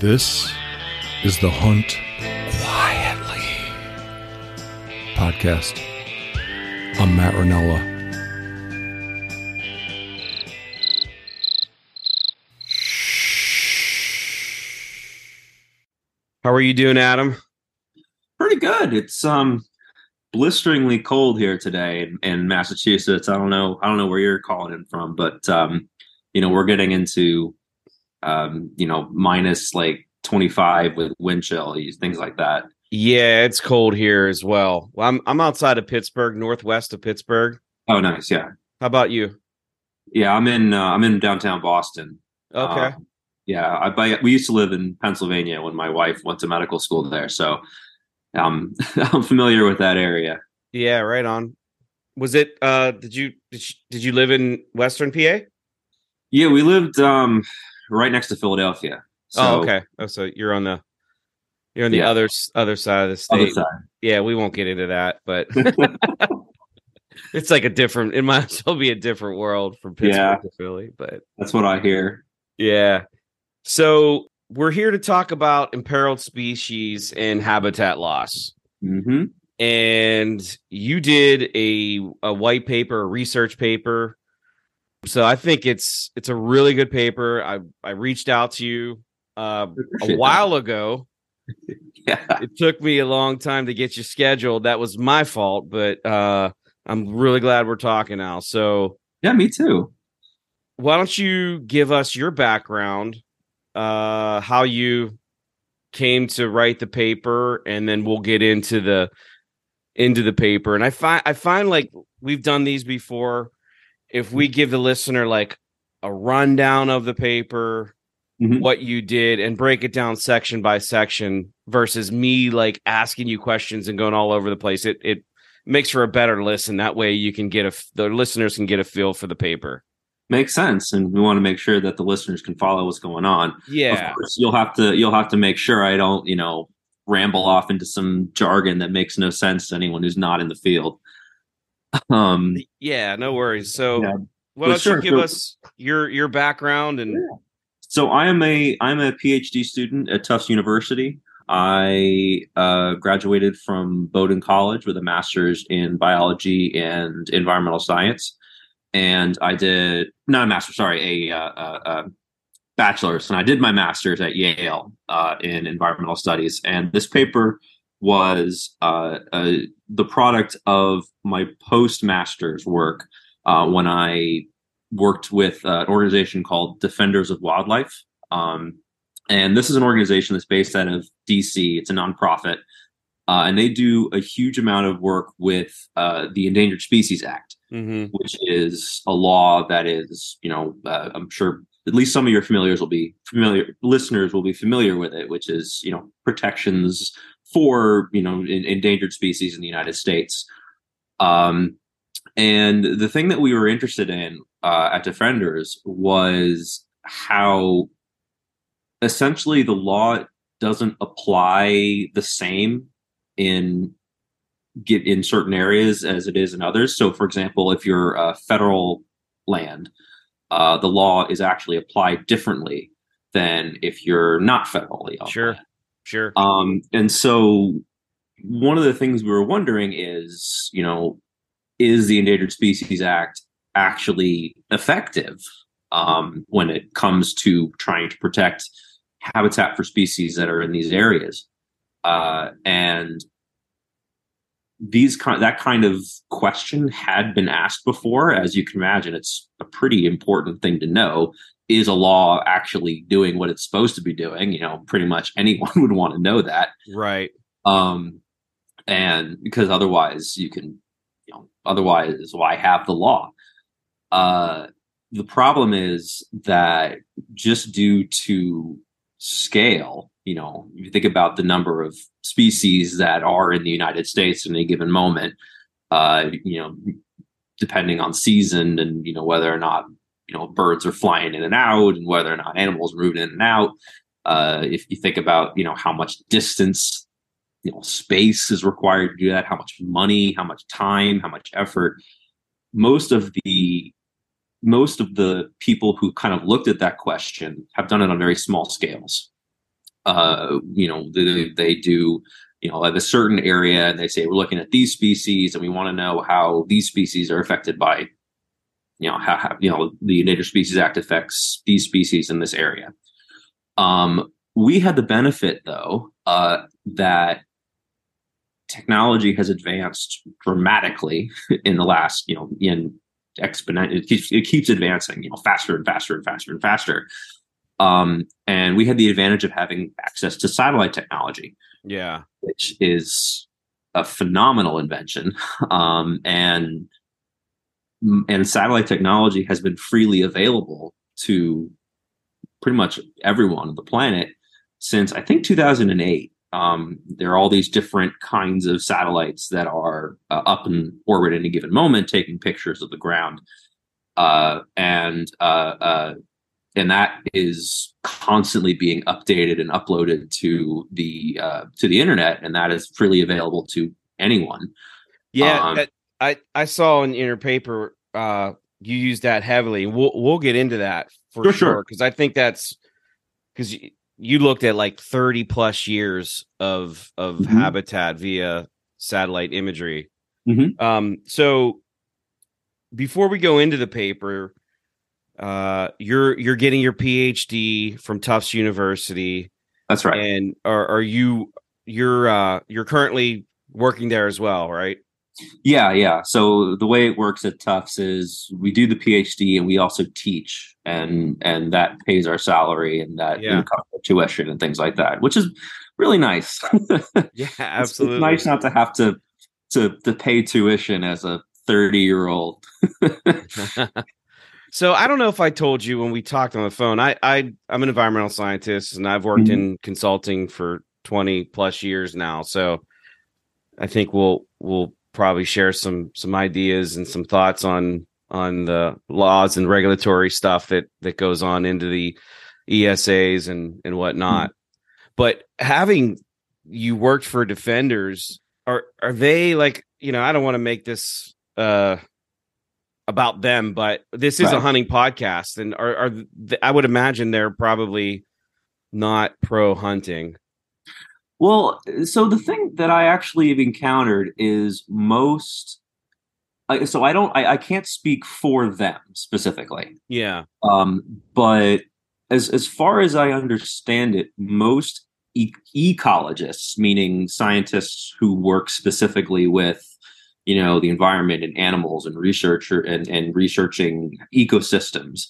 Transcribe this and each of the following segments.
This is the Hunt Quietly podcast. I'm Matt Ranella. How are you doing, Adam? Pretty good. It's um blisteringly cold here today in, in Massachusetts. I don't know. I don't know where you're calling in from, but um, you know, we're getting into um, you know, minus like 25 with wind chill, things like that. Yeah, it's cold here as well. well I'm I'm outside of Pittsburgh, northwest of Pittsburgh. Oh, nice. Yeah. How about you? Yeah, I'm in uh, I'm in downtown Boston. Okay. Uh, yeah, I, I we used to live in Pennsylvania when my wife went to medical school there, so um, I'm familiar with that area. Yeah, right on. Was it? uh Did you did you, did you live in Western PA? Yeah, we lived um right next to Philadelphia. So, oh, okay. Oh, so you're on the you're on the Yeah. other other side of the state. Yeah, we won't get into that, but it's like a different. It might as well be a different world from Pittsburgh Yeah. to Philly, but That's what I hear. Yeah. So we're here to talk about imperiled species and habitat loss. hmm And you did a a white paper, a research paper. So I think it's it's a really good paper. I I reached out to you uh, a while ago. Yeah. It took me a long time to get you scheduled. That was my fault, but uh, I'm really glad we're talking now. So Yeah, me too. why don't you give us your background uh how you came to write the paper and then we'll get into the into the paper and i find i find like we've done these before if we give the listener like a rundown of the paper Mhm. what you did and break it down section by section versus me like asking you questions and going all over the place it it makes for a better listen that way you can get a the listeners can get a feel for the paper Makes sense, and we want to make sure that the listeners can follow what's going on. yeah Of course, you'll have to you'll have to make sure I don't you know ramble off into some jargon that makes no sense to anyone who's not in the field. Um, Yeah, no worries. So, Yeah. why don't sure, you give so- us your your background and so I am a I'm a PhD student at Tufts University. I uh, graduated from Bowdoin College with a master's in biology and environmental science, and I did not a master's, sorry, a, uh, uh, uh, bachelor's, and I did my master's at Yale uh, in environmental studies. And this paper was uh, uh, the product of my postmaster's work uh, when I worked with uh, an organization called Defenders of Wildlife. Um, and this is an organization that's based out of DC. It's a nonprofit. Uh, and they do a huge amount of work with uh, the Endangered Species Act, Mhm. which is a law that is, you know, uh, I'm sure at least some of your familiars will be familiar, listeners will be familiar with it, which is, you know, protections for, you know, en- endangered species in the United States. Um, and the thing that we were interested in uh, at Defenders was how essentially the law doesn't apply the same in get in certain areas as it is in others. So, for example, if you're uh, federal land, uh, the law is actually applied differently than if you're not federally. owned Sure. land. Sure. Um, and so one of the things we were wondering is, you know, is the Endangered Species Act actually effective um, when it comes to trying to protect habitat for species that are in these areas? Uh, and these kind that kind of question had been asked before. As you can imagine, it's a pretty important thing to know is a law actually doing what it's supposed to be doing you know pretty much anyone would want to know that right. um and because otherwise you can you know otherwise why have the law uh the problem is that just due to scale you know if you think about the number of species that are in the united states in a given moment uh you know depending on season and you know whether or not you know birds are flying in and out and whether or not animals are moving in and out. Uh if you think about you know how much distance you know space is required to do that how much money how much time how much effort. Most of the most of the people who kind of looked at that question have done it on very small scales. Uh, you know, they, they do you know, at a certain area, and they say we're looking at these species, and we want to know how these species are affected by, you know, how, how you know the Endangered Species Act affects these species in this area. Um, we had the benefit, though, uh, that technology has advanced dramatically in the last, you know, in exponent. It keeps it keeps advancing, you know, faster and faster and faster and faster. Um, and we had the advantage of having access to satellite technology. Yeah. Which is a phenomenal invention. Um, and and satellite technology has been freely available to pretty much everyone on the planet since I think 2008. Um, there are all these different kinds of satellites that are uh, up in orbit at any given moment, taking pictures of the ground. Uh, and uh, uh and that is constantly being updated and uploaded to the uh, to the internet, and that is freely available to anyone. Yeah, um, that, I I saw in your paper uh, you use that heavily. We'll we'll get into that for sure because I think that's because you, you, looked at like thirty plus years of of mm-hmm. habitat via satellite imagery. Mm-hmm. Um, so before we go into the paper, uh, you're you're getting your PhD from Tufts University. That's right. And are are you you're uh you're currently working there as well, right? Yeah, yeah. So the way it works at Tufts is we do the PhD and we also teach, and and that pays our salary and that yeah. tuition and things like that, which is really nice. yeah, absolutely. Nice not to have to to to pay tuition as a thirty year old. So I don't know if I told you when we talked on the phone. I, I I'm an environmental scientist and I've worked mm-hmm. in consulting for 20 plus years now. So I think we'll we'll probably share some some ideas and some thoughts on on the laws and regulatory stuff that that goes on into the ESAs and and whatnot. Mm-hmm. But having you worked for defenders, are are they like you know? I don't want to make this uh about them, but this is right. a hunting podcast, and are, are I would imagine they're probably not pro hunting. Well, so the thing that I actually have encountered is most. So I don't. I, I can't speak for them specifically. Yeah. Um. But as as far as I understand it, most e- ecologists, meaning scientists who work specifically with you know the environment and animals and researcher and, and researching ecosystems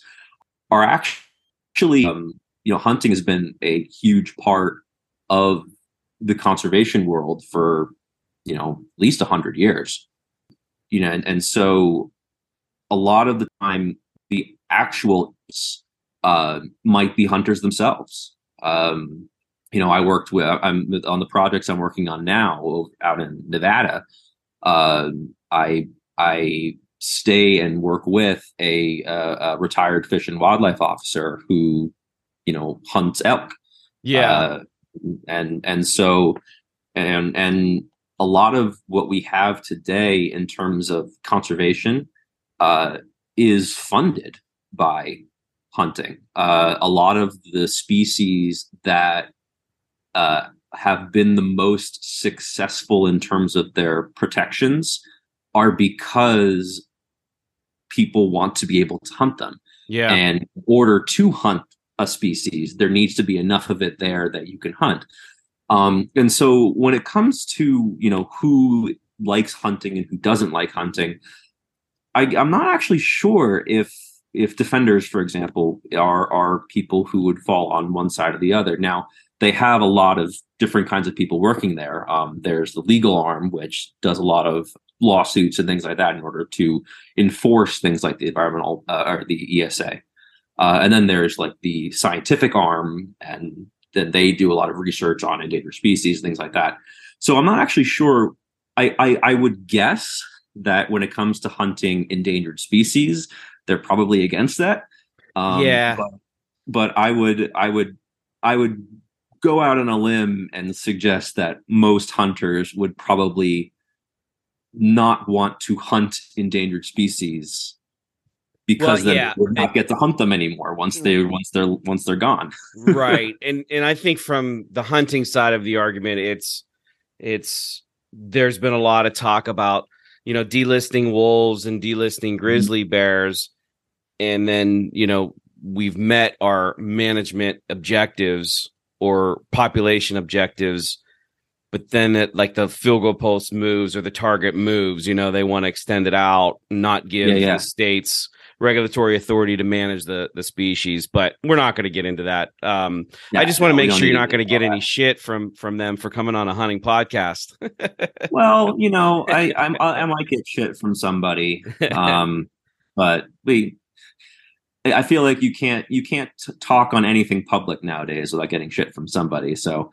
are actually um, you know hunting has been a huge part of the conservation world for you know at least 100 years. You know and, and so a lot of the time the actual uh, might be hunters themselves. Um, you know i worked with i'm on the projects i'm working on now out in nevada uh, I I stay and work with a, a, retired fish and wildlife officer who you know hunts elk. Yeah, uh, and and so and and a lot of what we have today in terms of conservation uh, is funded by hunting. Uh, a lot of the species that uh, have been the most successful in terms of their protections are because people want to be able to hunt them. Yeah. And in order to hunt a species, there needs to be enough of it there that you can hunt. Um, and so when it comes to, you know, who likes hunting and who doesn't like hunting, I, I'm not actually sure if if defenders, for example, are are people who would fall on one side or the other. Now, they have a lot of different kinds of people working there. Um, there's the legal arm, which does a lot of lawsuits and things like that in order to enforce things like the environmental uh, or the ESA. Uh, and then there's like the scientific arm, and then they do a lot of research on endangered species, things like that. So I'm not actually sure. I, I, I would guess that when it comes to hunting endangered species, they're probably against that. Um, yeah. But, but I would I would I would go out on a limb and suggest that most hunters would probably not want to hunt endangered species because Well, then yeah. they would not get to hunt them anymore once they mm. once they're once they're gone. right and and i think from the hunting side of the argument it's it's there's been a lot of talk about you know delisting wolves and delisting mm-hmm. grizzly bears and then you know we've met our management objectives or population objectives but then it like the field goal post moves or the target moves you know they want to extend it out not give Yeah, yeah. the states regulatory authority to manage the the species but we're not going to get into that um I just want to No, make sure you're not going to get any shit from from them for coming on a hunting podcast. Well, you know, I I'm, I I might get shit from somebody, um, but we. I feel like you can't you can't t- talk on anything public nowadays without getting shit from somebody. So,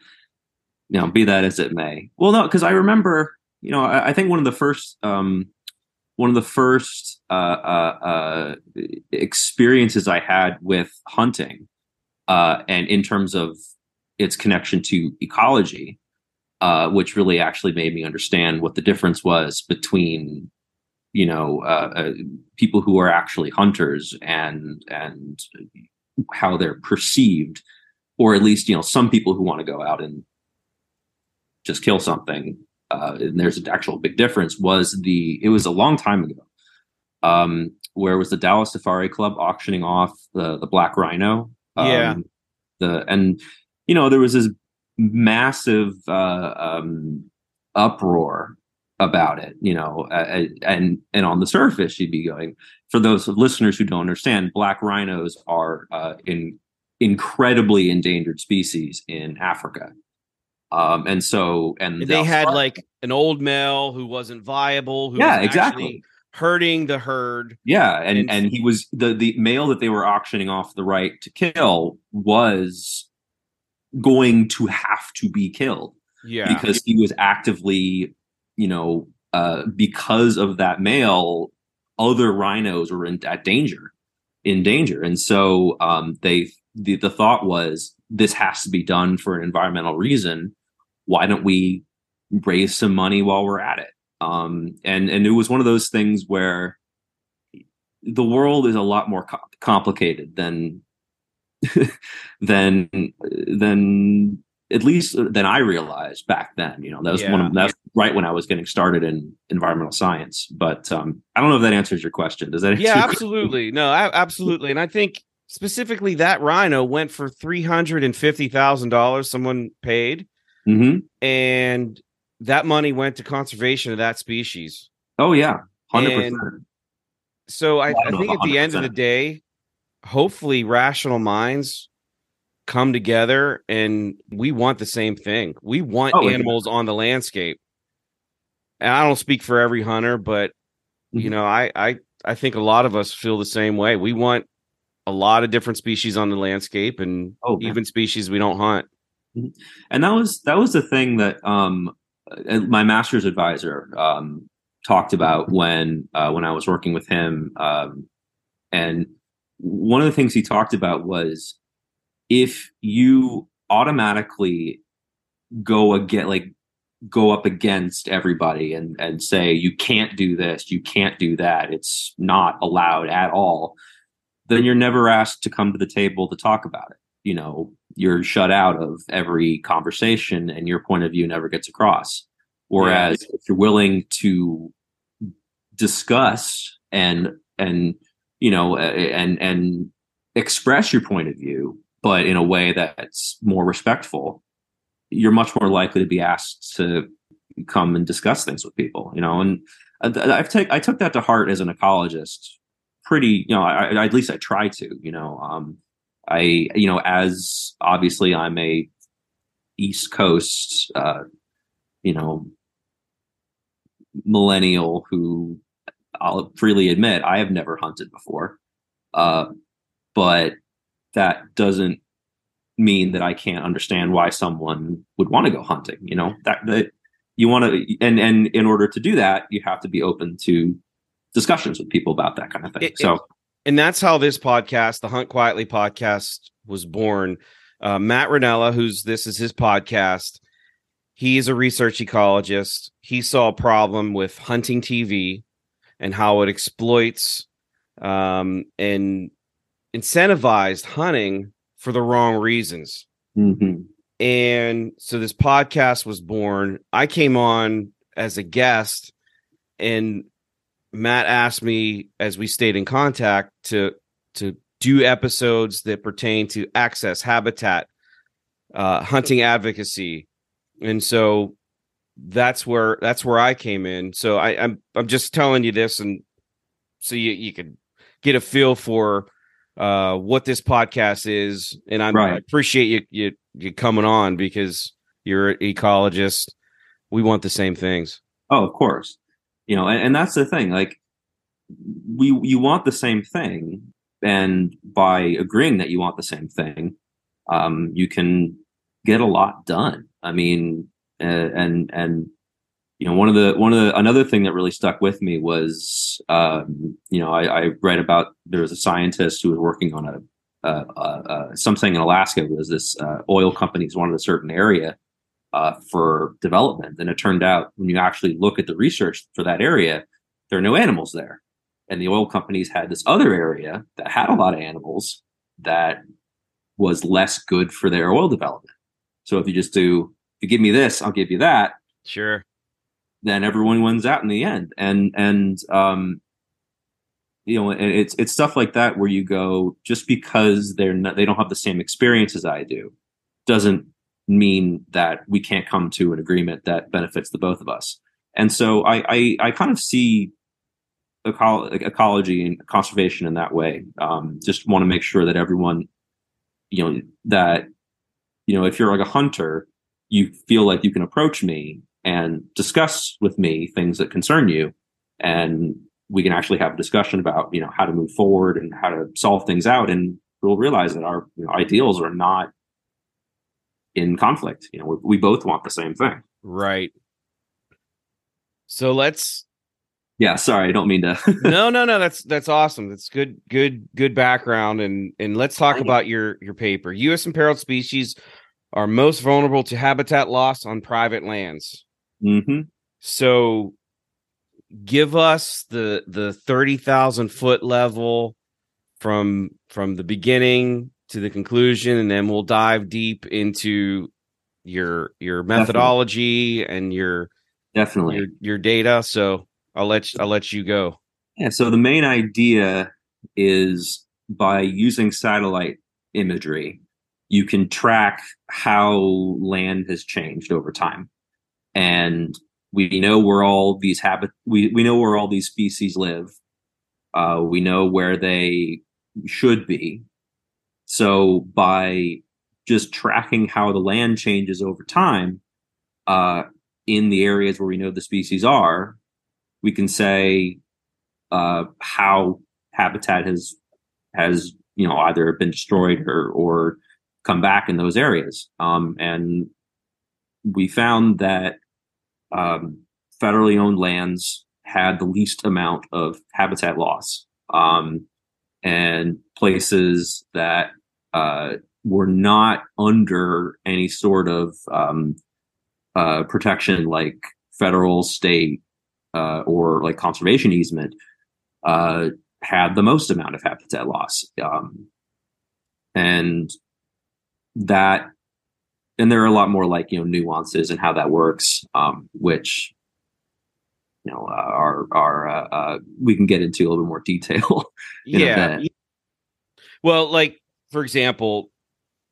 you know, be that as it may. Well, no, because I remember, you know, I, I think one of the first um, one of the first uh, uh, uh, experiences I had with hunting, uh, and in terms of its connection to ecology, which really actually made me understand what the difference was between, you know, uh, uh, people who are actually hunters and and how they're perceived, or at least you know some people who want to go out and just kill something uh, and there's an actual big difference was the it was a long time ago um where was the dallas safari club auctioning off the the black rhino? Um, Yeah. the and you know there was this massive uh um uproar about it you know uh, and and on the surface you'd be going for those listeners who don't understand black rhinos are uh in incredibly endangered species in africa. Um and so and they had like an old male who wasn't viable, who yeah was exactly hurting the herd. yeah and And- and he was the the male that they were auctioning off the right to kill was going to have to be killed Yeah, because he was actively you know uh because of that male other rhinos were in at danger in danger. And so um they the, the thought was this has to be done for an environmental reason. Why don't we raise some money while we're at it um and and it was one of those things where the world is a lot more co- complicated than than than at least than I realized back then. You know, that was one of that's right when I was getting started in environmental science. But um, I don't know if that answers your question. Does that? Answer yeah, absolutely. No, a- absolutely. And I think specifically that rhino went for three hundred and fifty thousand dollars. Someone paid, Mhm. and that money went to conservation of that species. Oh yeah, hundred percent. So I, I think at the end of the day, hopefully rational minds come together and we want the same thing. We want Oh, yeah. animals on the landscape. And I don't speak for every hunter, but you Mhm. know, I I I think a lot of us feel the same way. We want a lot of different species on the landscape and Oh, even species we don't hunt. and that was that was the thing that um my master's advisor um talked about when uh when I was working with him um and one of the things he talked about was if you automatically go again like go up against everybody and and say you can't do this you can't do that it's not allowed at all then you're never asked to come to the table to talk about it you know you're shut out of every conversation and your point of view never gets across. Whereas if you're willing to discuss and and you know and and express your point of view but in a way that's more respectful you're much more likely to be asked to come and discuss things with people you know? And I- i've take i took that to heart as an ecologist pretty you know I, I at least i try to you know um i you know as obviously i'm a east coast uh you know millennial who i'll freely admit i have never hunted before. Uh but that doesn't mean that i can't understand why someone would want to go hunting you know? That that you want to and and in order to do that you have to be open to discussions with people about that kind of thing. It- so and that's how this podcast, the Hunt Quietly podcast, was born. Uh, Matt Ranella, who's this is his podcast. He is a research ecologist. He saw a problem with hunting TV and how it exploits um, and incentivized hunting for the wrong reasons. Mhm. And so this podcast was born. I came on as a guest, and Matt asked me as we stayed in contact to to do episodes that pertain to access, habitat, uh, hunting advocacy, and so that's where that's where I came in. So I, I'm I'm just telling you this, and so you you could get a feel for uh, what this podcast is, and I'm, I appreciate you you you coming on because you're an ecologist. We want the same things. Oh, of course. You know, and, and that's the thing. Like, we you want the same thing, and by agreeing that you want the same thing, um, you can get a lot done. I mean, uh, and and you know, one of the one of the another thing that really stuck with me was, um, you know, I, I read about there was a scientist who was working on a uh, uh, something in Alaska was this uh, oil companies wanted a certain area uh, for development. And it turned out when you actually look at the research for that area, there are no animals there. And the oil companies had this other area that had a lot of animals that was less good for their oil development. So if you just do, if you give me this, I'll give you that, Sure. then everyone wins out in the end. And and um, you know, and it's it's stuff like that where you go just because they're not, they don't have the same experience as I do, doesn't mean that we can't come to an agreement that benefits the both of us. And so I I, I kind of see eco- ecology and conservation in that way. Um, just want to make sure that everyone, you know, that you know, if you're like a hunter, you feel like you can approach me and discuss with me things that concern you and we can actually have a discussion about you know how to move forward and how to solve things out and we'll realize that our you know, ideals are not in conflict. You know we, we both want the same thing. Right. So let's yeah sorry i don't mean to. No no no that's that's awesome. That's good good good background. And and let's talk about your your paper. Us imperiled species are most vulnerable to habitat loss on private lands. Hmm so give us the the 30,000 foot level from from the beginning to the conclusion and then we'll dive deep into your your methodology and your definitely your your data so I'll let you, I'll let you go Yeah, so the main idea is by using satellite imagery, you can track how land has changed over time. And we know where all these habit we, we know where all these species live. Uh, we know where they should be. So by just tracking how the land changes over time, uh, in the areas where we know the species are, we can say uh, how habitat has has you know either been destroyed or or come back in those areas. Um, and we found that um, federally owned lands had the least amount of habitat loss, um, and places that uh, were not under any sort of um, uh, protection, like federal, state, uh, or like conservation easement, uh, had the most amount of habitat loss. Um, and that, and there are a lot more like, you know, nuances and how that works, um, which, you know, uh, are, are, uh, uh, we can get into a little bit more detail. yeah well like for example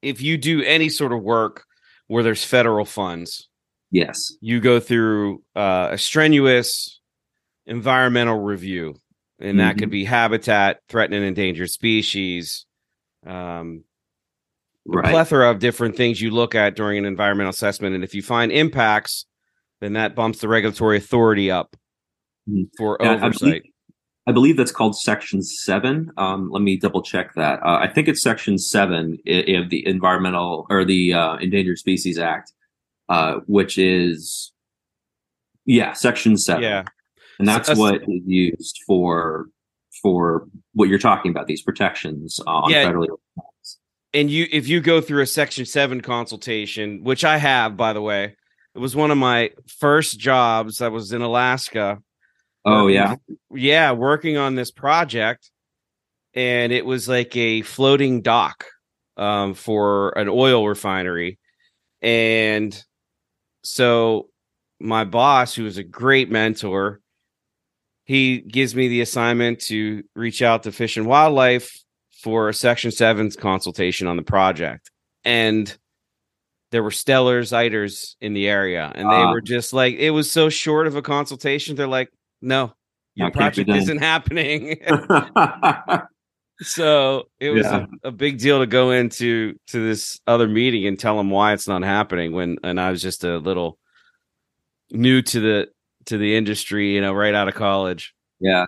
if you do any sort of work where there's federal funds yes. you go through uh, a strenuous environmental review and that could Mhm. be habitat threatened and endangered species um, a Right. plethora of different things you look at during an environmental assessment and if you find impacts then that bumps the regulatory authority up Mhm. for I oversight believe, I believe that's called Section Seven. Um, let me double check that. Uh, I think it's Section Seven of the Environmental or the uh, Endangered Species Act, uh, which is yeah, Section Seven. yeah and that's So- what is used for for what you're talking about. These protections uh, on Yeah. federally. and you if you go through a section 7 consultation which i have by the way it was one of my first jobs i was in alaska Oh yeah, yeah working on this project and it was like a floating dock um, for an oil refinery, and so my boss, who was a great mentor, he gives me the assignment to reach out to Fish and Wildlife for a Section 7's consultation on the project. And there were Steller's, eiders in the area, and they Ah. were just like, it was so short of a consultation. They're like, no, your can't project isn't happening. so it was Yeah. a, a big deal to go into to this other meeting and tell them why it's not happening when and I was just a little new to the to the industry, you know, right out of college. yeah.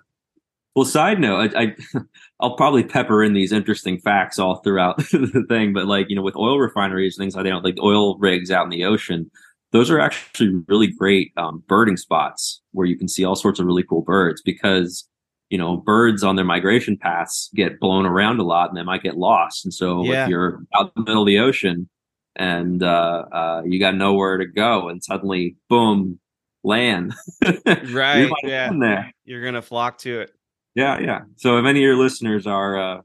Well, side note, I, I I'll probably pepper in these interesting facts all throughout the thing, but like you know, with oil refineries, and things like that, like oil rigs out in the ocean, those are actually really great um, birding spots where you can see all sorts of really cool birds because you know birds on their migration paths get blown around a lot and they might get lost, and so Yeah. if you're out in the middle of the ocean and uh, uh, you got nowhere to go, and suddenly, boom, land, Right, you yeah there. you're gonna flock to it. Yeah, yeah. So if any of your listeners are uh,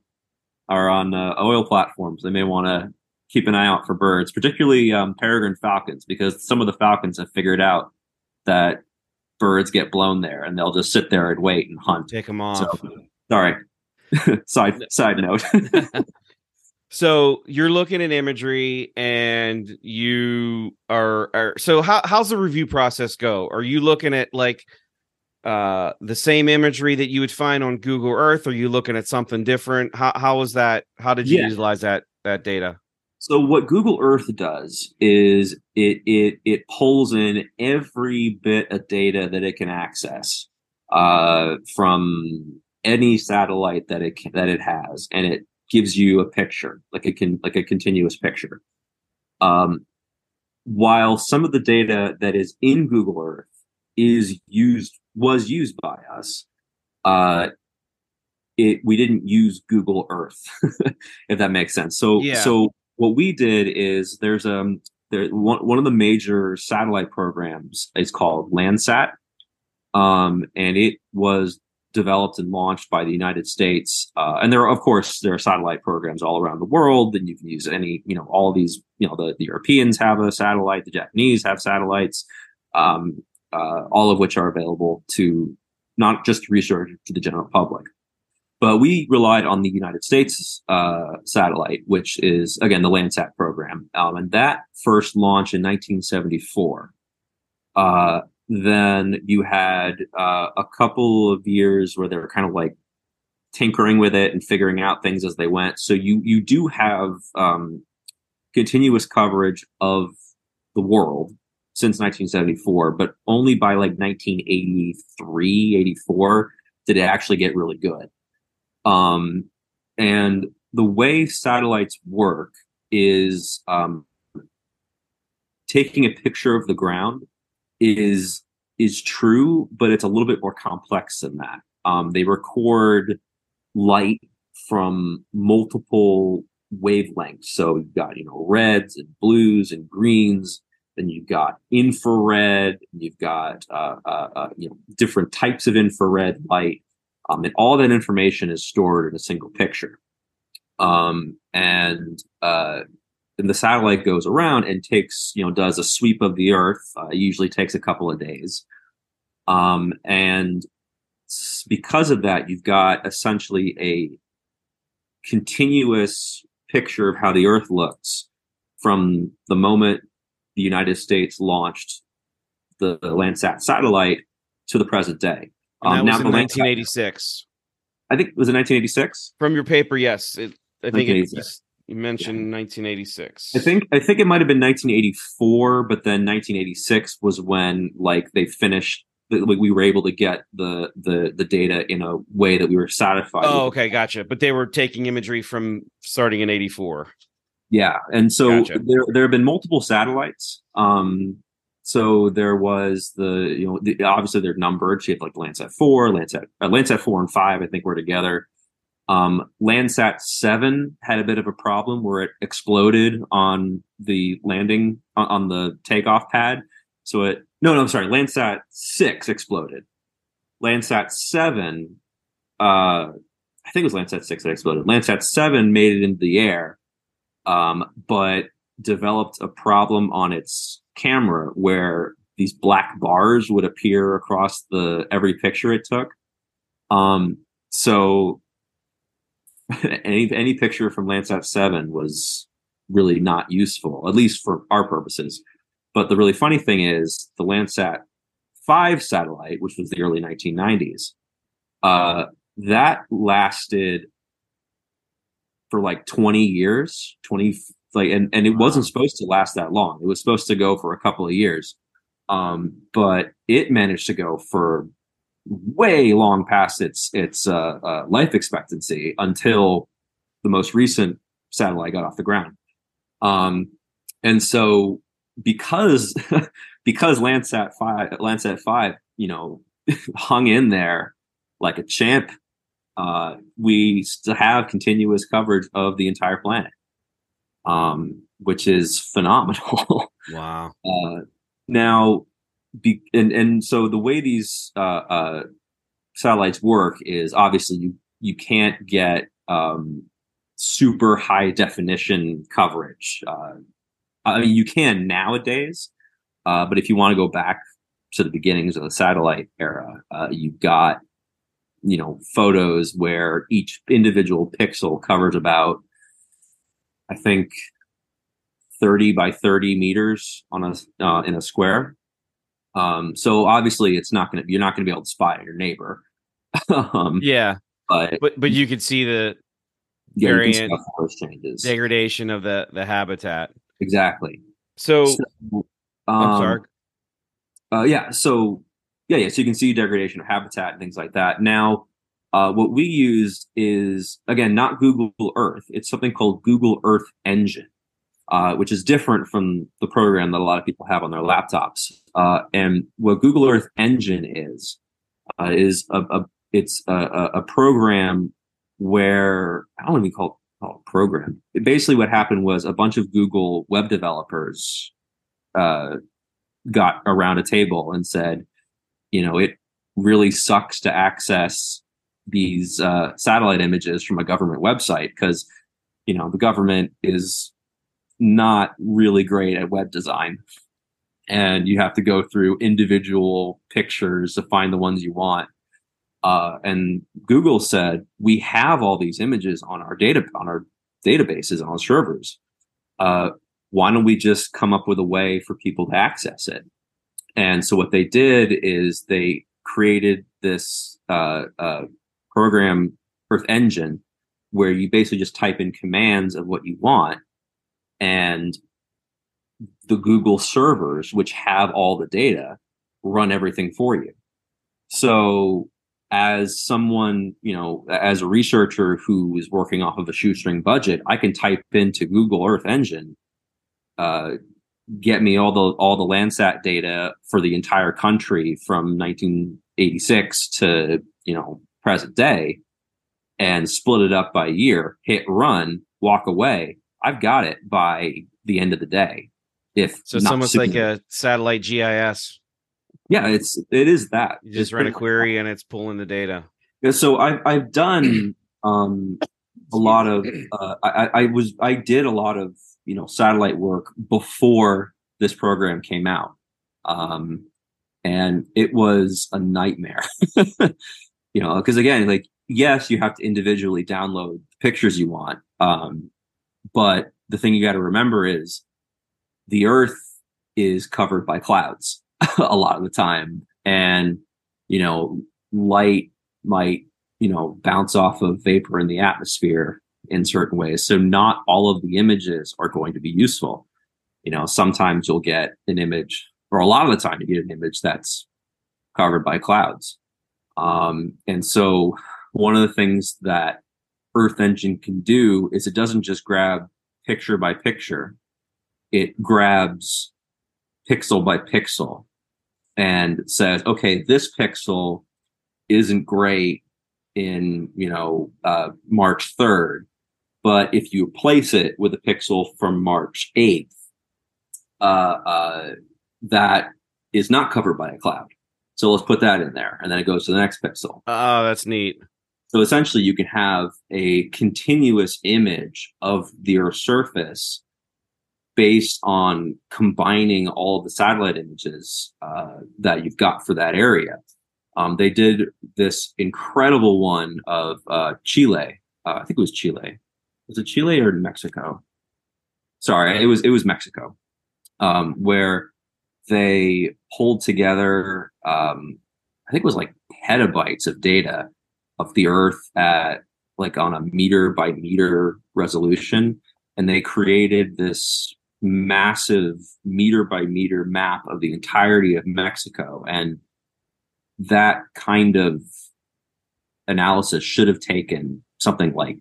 are on uh, oil platforms, they may want to keep an eye out for birds, particularly um, peregrine falcons, because some of the falcons have figured out that birds get blown there, and they'll just sit there and wait and hunt. Take them off. So, sorry. side side note. So you're looking at imagery and you are, are so how how's the review process go? Are you looking at like uh the same imagery that you would find on Google Earth? Are you looking at something different? How how was that? How did you Yeah. utilize that that data? So what Google Earth does is it it it pulls in every bit of data that it can access uh, from any satellite that it can, that it has, and it gives you a picture, like it can like a continuous picture. Um, while some of the data that is in Google Earth is used was used by us, uh, it we didn't use Google Earth, if that makes sense. So Yeah. so what we did is there's um there one one of the major satellite programs is called Landsat, um, and it was developed and launched by the United States. Uh, and there are of course there are satellite programs all around the world, and you can use any you know all these you know the, the Europeans have a satellite, the Japanese have satellites, um, uh, all of which are available to not just research to the general public. But we relied on the United States uh, satellite, which is again the Landsat program, um, and that first launched in 1974. Uh, then you had uh, a couple of years where they were kind of like tinkering with it and figuring out things as they went. So you you do have um, continuous coverage of the world since 1974, but only by like 1983, 84 did it actually get really good. Um, and the way satellites work is um, taking a picture of the ground is is true, but it's a little bit more complex than that. Um, they record light from multiple wavelengths. So you've got you know reds and blues and greens. Then you've got infrared. You've got uh, uh, uh, you know different types of infrared light. Um, and all that information is stored in a single picture. Um, and uh, and the satellite goes around and takes, you know, does a sweep of the Earth. Uh, usually takes a couple of days. Um, and because of that, you've got essentially a continuous picture of how the Earth looks from the moment the United States launched the Landsat satellite to the present day. And that Um, was now in the Landsat- 1986. I think was it 1986. From your paper, yes. It, I think it, you mentioned 1986. I think I think it might have been 1984, but then 1986 was when like they finished. We we were able to get the the the data in a way that we were satisfied. Oh, okay, gotcha. But they were taking imagery from starting in 84. Yeah, and so Gotcha. there there have been multiple satellites. Um, so there was the you know the, obviously they're numbered. You have like Landsat four, Landsat uh, Landsat four and five. I think were together. Um, Landsat seven had a bit of a problem where it exploded on the landing on, on the takeoff pad. So it no no I'm sorry Landsat six exploded. Landsat seven uh, I think it was Landsat six that exploded. Landsat seven made it into the air, um, but developed a problem on its camera where these black bars would appear across the every picture it took. Um, so any any picture from Landsat seven was really not useful, at least for our purposes. But the really funny thing is the Landsat five satellite, which was the early 1990s, uh, that lasted for like 20 years, 20 like, and and it wasn't supposed to last that long. It was supposed to go for a couple of years, um, but it managed to go for way long past its its uh, uh, life expectancy until the most recent satellite got off the ground. Um, and so because because Landsat five Landsat five, you know, hung in there like a champ, uh, we still have continuous coverage of the entire planet, um, which is phenomenal. wow. Uh, now, be, and and so the way these uh, uh, satellites work is obviously you you can't get um, super high definition coverage. Uh, I mean, you can nowadays, uh, but if you want to go back to the beginnings of the satellite era, uh, you've got you know photos where each individual pixel covers about, I think, thirty by thirty meters on a uh, in a square. Um, so obviously, it's not going to you're not going to be able to spy your neighbor. um, yeah, but but but you can see the yeah, variant changes degradation of the the habitat exactly. So, so um, I'm sorry. Uh, yeah. So yeah, yeah. So you can see degradation of habitat and things like that. Now, uh, what we used is again not Google Earth. It's something called Google Earth Engine uh, which is different from the program that a lot of people have on their laptops. Uh, and what Google Earth Engine is uh, is a, a it's a, a, program where I don't even call it, call it program. It basically, what happened was a bunch of Google web developers uh, got around a table and said, you know, it really sucks to access these uh, satellite images from a government website because you know the government is not really great at web design. And you have to go through individual pictures to find the ones you want. Uh, and Google said, we have all these images on our data, on our databases, on our servers. Uh, why don't we just come up with a way for people to access it? And so what they did is they created this uh, uh, program, Earth Engine, where you basically just type in commands of what you want, and the Google servers, which have all the data, run everything for you. So, as someone, you know, as a researcher who is working off of a shoestring budget, I can type into Google Earth Engine, uh, get me all the all the Landsat data for the entire country from 1986 to you know present day, and split it up by year. Hit run, walk away, I've got it by the end of the day. If so, it's almost like a satellite GIS. Yeah, it's it is that. You just it's run a query and it's pulling the data. Yeah, so I've I've done um a lot of uh, I, I was I did a lot of you know satellite work before this program came out, um, and it was a nightmare. you know, because again, like yes, you have to individually download pictures you want, um, but the thing you got to remember is the earth is covered by clouds a lot of the time. And, you know, light might, you know, bounce off of vapor in the atmosphere in certain ways. So not all of the images are going to be useful. You know, sometimes you'll get an image, or a lot of the time you get an image that's covered by clouds. Um, and so one of the things that Earth Engine can do is it doesn't just grab picture by picture. It grabs pixel by pixel and says, okay, this pixel isn't great in, you know, uh, March 3rd. But if you place it with a pixel from March 8th, uh, uh, that is not covered by a cloud. So let's put that in there. And then it goes to the next pixel. Oh, that's neat. So essentially, you can have a continuous image of the Earth's surface based on combining all the satellite images uh, that you've got for that area. Um, they did this incredible one of uh, Chile. Uh, I think it was Chile. Was it Chile or Mexico? Sorry, it was it was Mexico, um, where they pulled together. Um, I think it was like petabytes of data of the Earth at like on a meter by meter resolution, and they created this massive meter by meter map of the entirety of Mexico. And that kind of analysis should have taken something like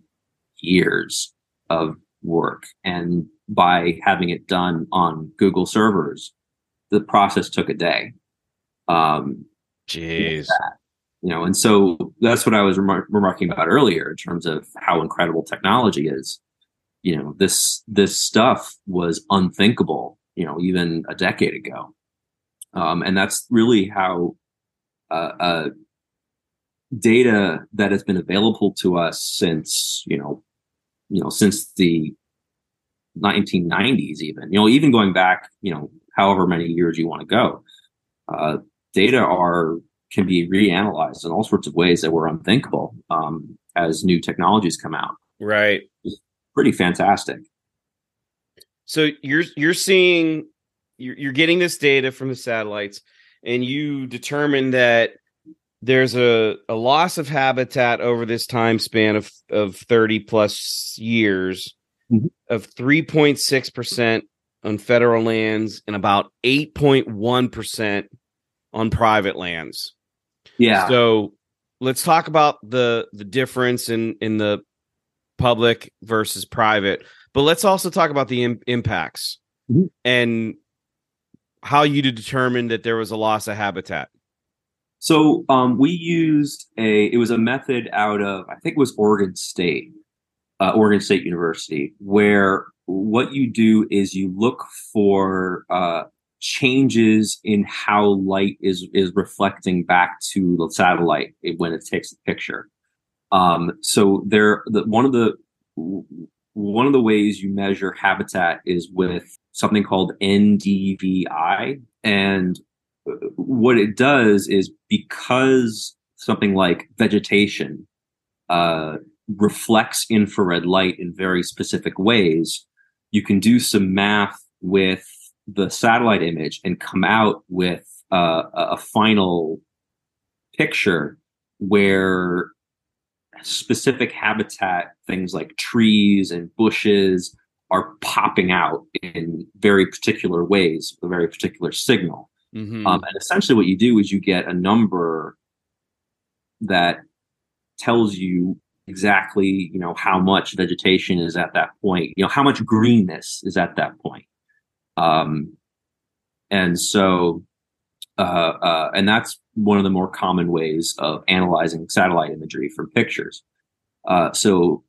years of work. And by having it done on Google servers, the process took a day. Um, Jeez. You know, and so that's what I was remar- remarking about earlier in terms of how incredible technology is. You know, this this stuff was unthinkable. You know, even a decade ago, um, and that's really how uh, uh, data that has been available to us since you know, you know, since the 1990s, even you know, even going back, you know, however many years you want to go, uh, data are can be reanalyzed in all sorts of ways that were unthinkable um, as new technologies come out. Right. It's pretty fantastic. So you're you're seeing you're, you're getting this data from the satellites, and you determine that there's a, a loss of habitat over this time span of of 30 plus years Mhm. of 3.6% on federal lands and about 8.1% on private lands. Yeah. So let's talk about the the difference in in the public versus private, but let's also talk about the Im- impacts Mhm. and how you determined that there was a loss of habitat. So um, we used a it was a method out of I think it was Oregon State, uh, Oregon State University, where what you do is you look for uh, changes in how light is is reflecting back to the satellite when it takes the picture. Um, so there, the, one of the one of the ways you measure habitat is with something called NDVI, and what it does is because something like vegetation uh, reflects infrared light in very specific ways, you can do some math with the satellite image and come out with uh, a final picture where specific habitat, things like trees and bushes, are popping out in very particular ways, with a very particular signal. Mhm. Um, and essentially, what you do is you get a number that tells you exactly, you know, how much vegetation is at that point, you know, how much greenness is at that point. Um, and so, uh, uh, and that's one of the more common ways of analyzing satellite imagery from pictures. Uh, so,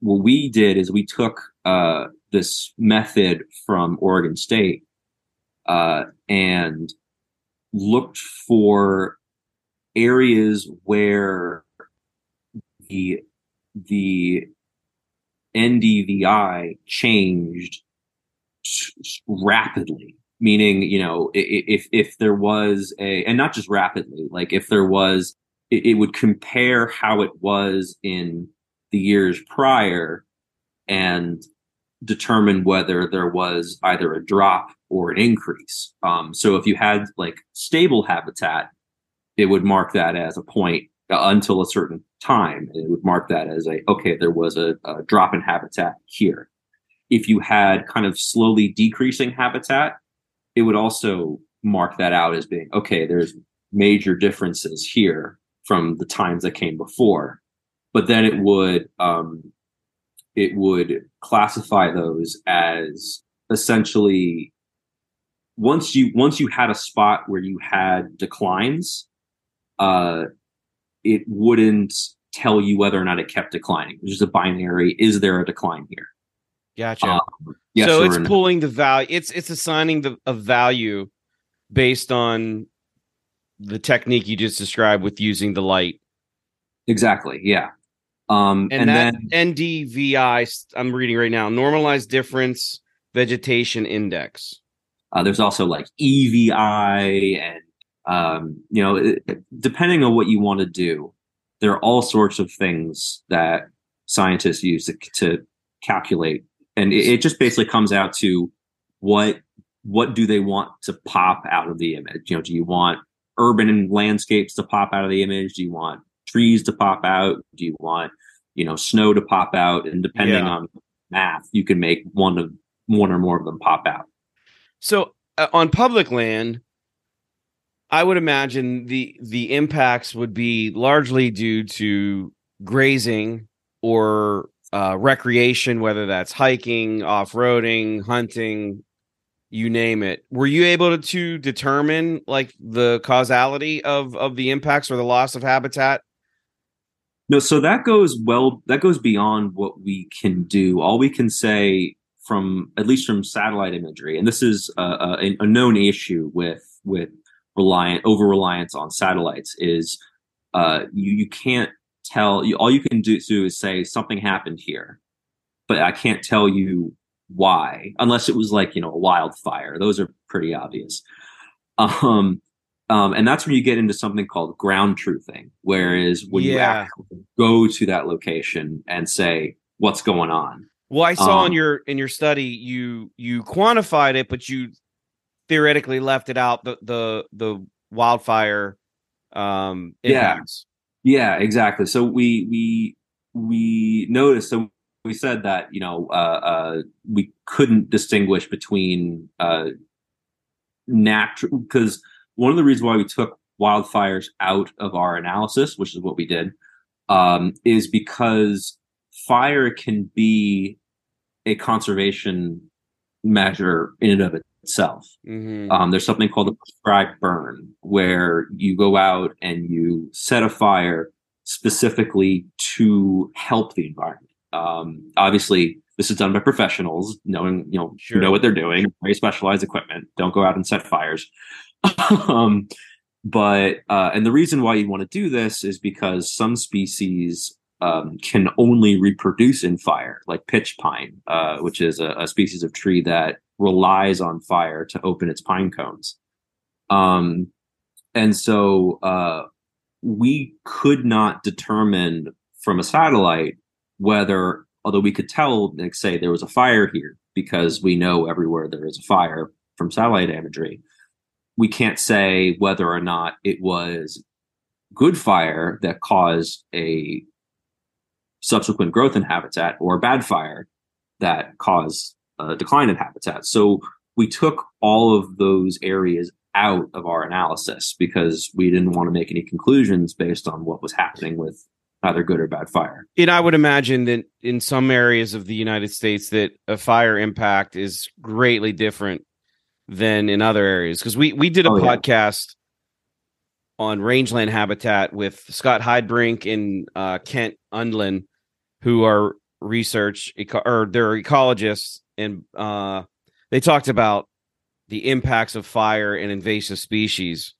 what we did is we took uh, this method from Oregon State uh, and looked for areas where the the NDVI changed rapidly. Meaning you know if if there was a and not just rapidly like if there was it, it would compare how it was in the years prior and determine whether there was either a drop or an increase. Um, so if you had like stable habitat it would mark that as a point until a certain time and it would mark that as a okay there was a, a drop in habitat here. If you had kind of slowly decreasing habitat it would also mark that out as being okay there's major differences here from the times that came before. But then it would um, it would classify those as essentially once you once you had a spot where you had declines uh, it wouldn't tell you whether or not it kept declining which is a binary is there a decline here Gotcha. um, yes so it's no. pulling the value. It's it's assigning the a value based on the technique you just described with using the light. exactly. Yeah. Um, And, and, then NDVI, I'm reading right now, normalized difference vegetation index. uh, there's also like EVI and um, you know, it, depending on what you want to do, there are all sorts of things that scientists use to, to calculate, and it, it just basically comes out to what what do they want to pop out of the image? You know, do you want urban landscapes to pop out of the image? Do you want trees to pop out? Do you want you know snow to pop out? And depending Yeah. on math, you can make one of one or more of them pop out. So uh, on public land, I would imagine the the impacts would be largely due to grazing or uh, recreation, whether that's hiking, off roading, hunting, you name it. Were you able to, determine like the causality of of the impacts or the loss of habitat? No, so that goes well. That goes beyond what we can do. All we can say from at least from satellite imagery, and this is a, a, a known issue with with reliant over reliance on satellites, is uh, you you can't tell. You, all you can do, do is say something happened here, but I can't tell you why, unless it was like you know a wildfire. Those are pretty obvious. Um, um, and that's where you get into something called ground truthing, whereas when you actually go to that location and say what's going on. Well, I saw in Um, your in your study you you quantified it, but you theoretically left it out the the the wildfire um Yeah. Yeah, exactly. So we we we noticed. So we said that you know uh, uh, we couldn't distinguish between uh, natural because one of the reasons why we took wildfires out of our analysis, which is what we did, um, is because fire can be a conservation measure in and of itself. Mhm. Um, there's something called a prescribed burn, where you go out and you set a fire specifically to help the environment. Um, obviously, this is done by professionals, knowing you know Sure. know what they're doing, very specialized equipment. Don't go out and set fires. um, but uh, and the reason why you want to do this is because some species um, can only reproduce in fire, like pitch pine, uh, which is a, a species of tree that relies on fire to open its pine cones. Um, and so uh, we could not determine from a satellite whether, although we could tell, like say, there was a fire here because we know everywhere there is a fire from satellite imagery. We can't say whether or not it was good fire that caused a subsequent growth in habitat or bad fire that caused a decline in habitat. So we took all of those areas out of our analysis because we didn't want to make any conclusions based on what was happening with either good or bad fire. And I would imagine that in some areas of the United States that a fire impact is greatly different than in other areas because we we did a Oh, yeah. podcast on rangeland habitat with Scott Heidbrink and uh, Kent Undlin, who are research eco- or they're ecologists, and uh, they talked about the impacts of fire and invasive species.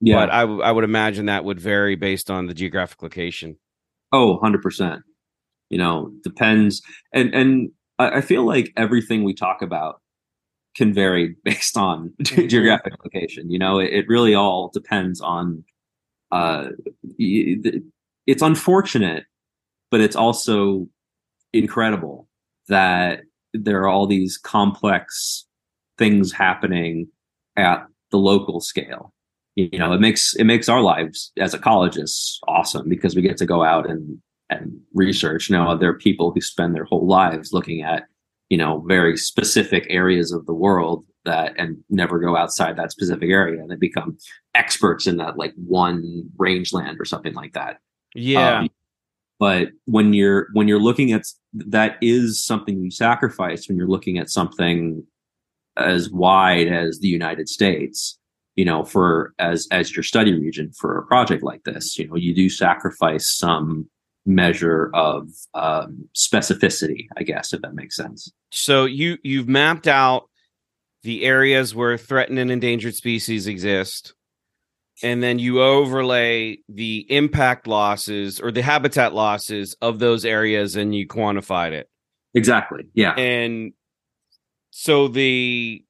Yeah. But I, w- I would imagine that would vary based on the geographic location. Oh, 100%. You know, depends. And and I I feel like everything we talk about can vary based on Mhm. geographic location. You know, it, it really all depends on uh it's unfortunate, but it's also incredible that there are all these complex things happening at the local scale. You know it makes it makes our lives as ecologists awesome because we get to go out and and research. Now there are people who spend their whole lives looking at you know very specific areas of the world that and never go outside that specific area and they become experts in that like one rangeland or something like that? Yeah. um, but when you're when you're looking at that is something you sacrifice when you're looking at something as wide as the United States, you know, for as as your study region for a project like this, you know, you do sacrifice some measure of um, specificity, I guess, if that makes sense. so you you've mapped out the areas where threatened and endangered species exist and then you overlay the impact losses or the habitat losses of those areas and you quantified it. Exactly. Yeah. And so the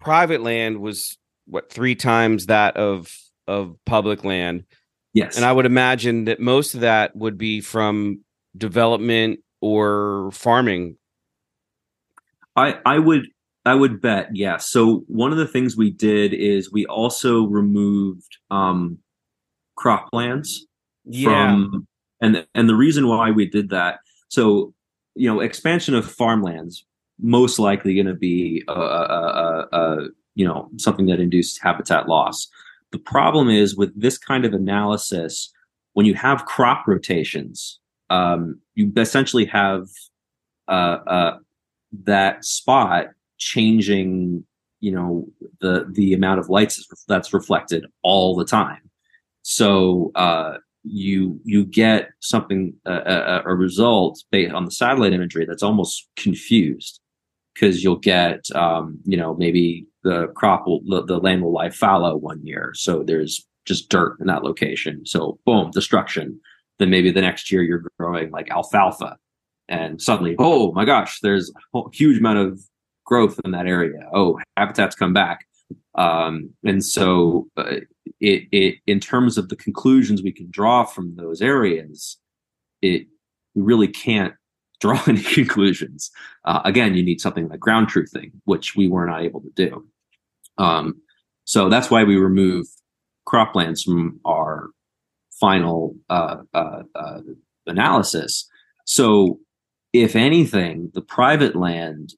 private land was what three times that of of public land. yes. And I would imagine that most of that would be from development or farming. I I would I would bet yes. So one of the things we did is we also removed um, croplands from and and the reason why we did that. So you know, expansion of farmlands most likely going to be a, a, a, a you know something that induced habitat loss. The problem is with this kind of analysis, when you have crop rotations, um, you essentially have uh, uh, that spot changing you know the the amount of lights that's reflected all the time. So uh you you get something a, a, a result based on the satellite imagery that's almost confused. Because you'll get um you know maybe the crop will the, the land will lie fallow one year so there's just dirt in that location. So boom destruction. Then maybe the next year you're growing like alfalfa. And suddenly oh my gosh there's a huge amount of growth in that area. Oh habitats come back. Um, and so uh, it, it in terms of the conclusions we can draw from those areas it we really can't draw any conclusions. Uh, again you need something like ground truthing which we were not able to do. Um, so that's why we remove croplands from our final uh, uh, uh analysis. So if anything, the private land,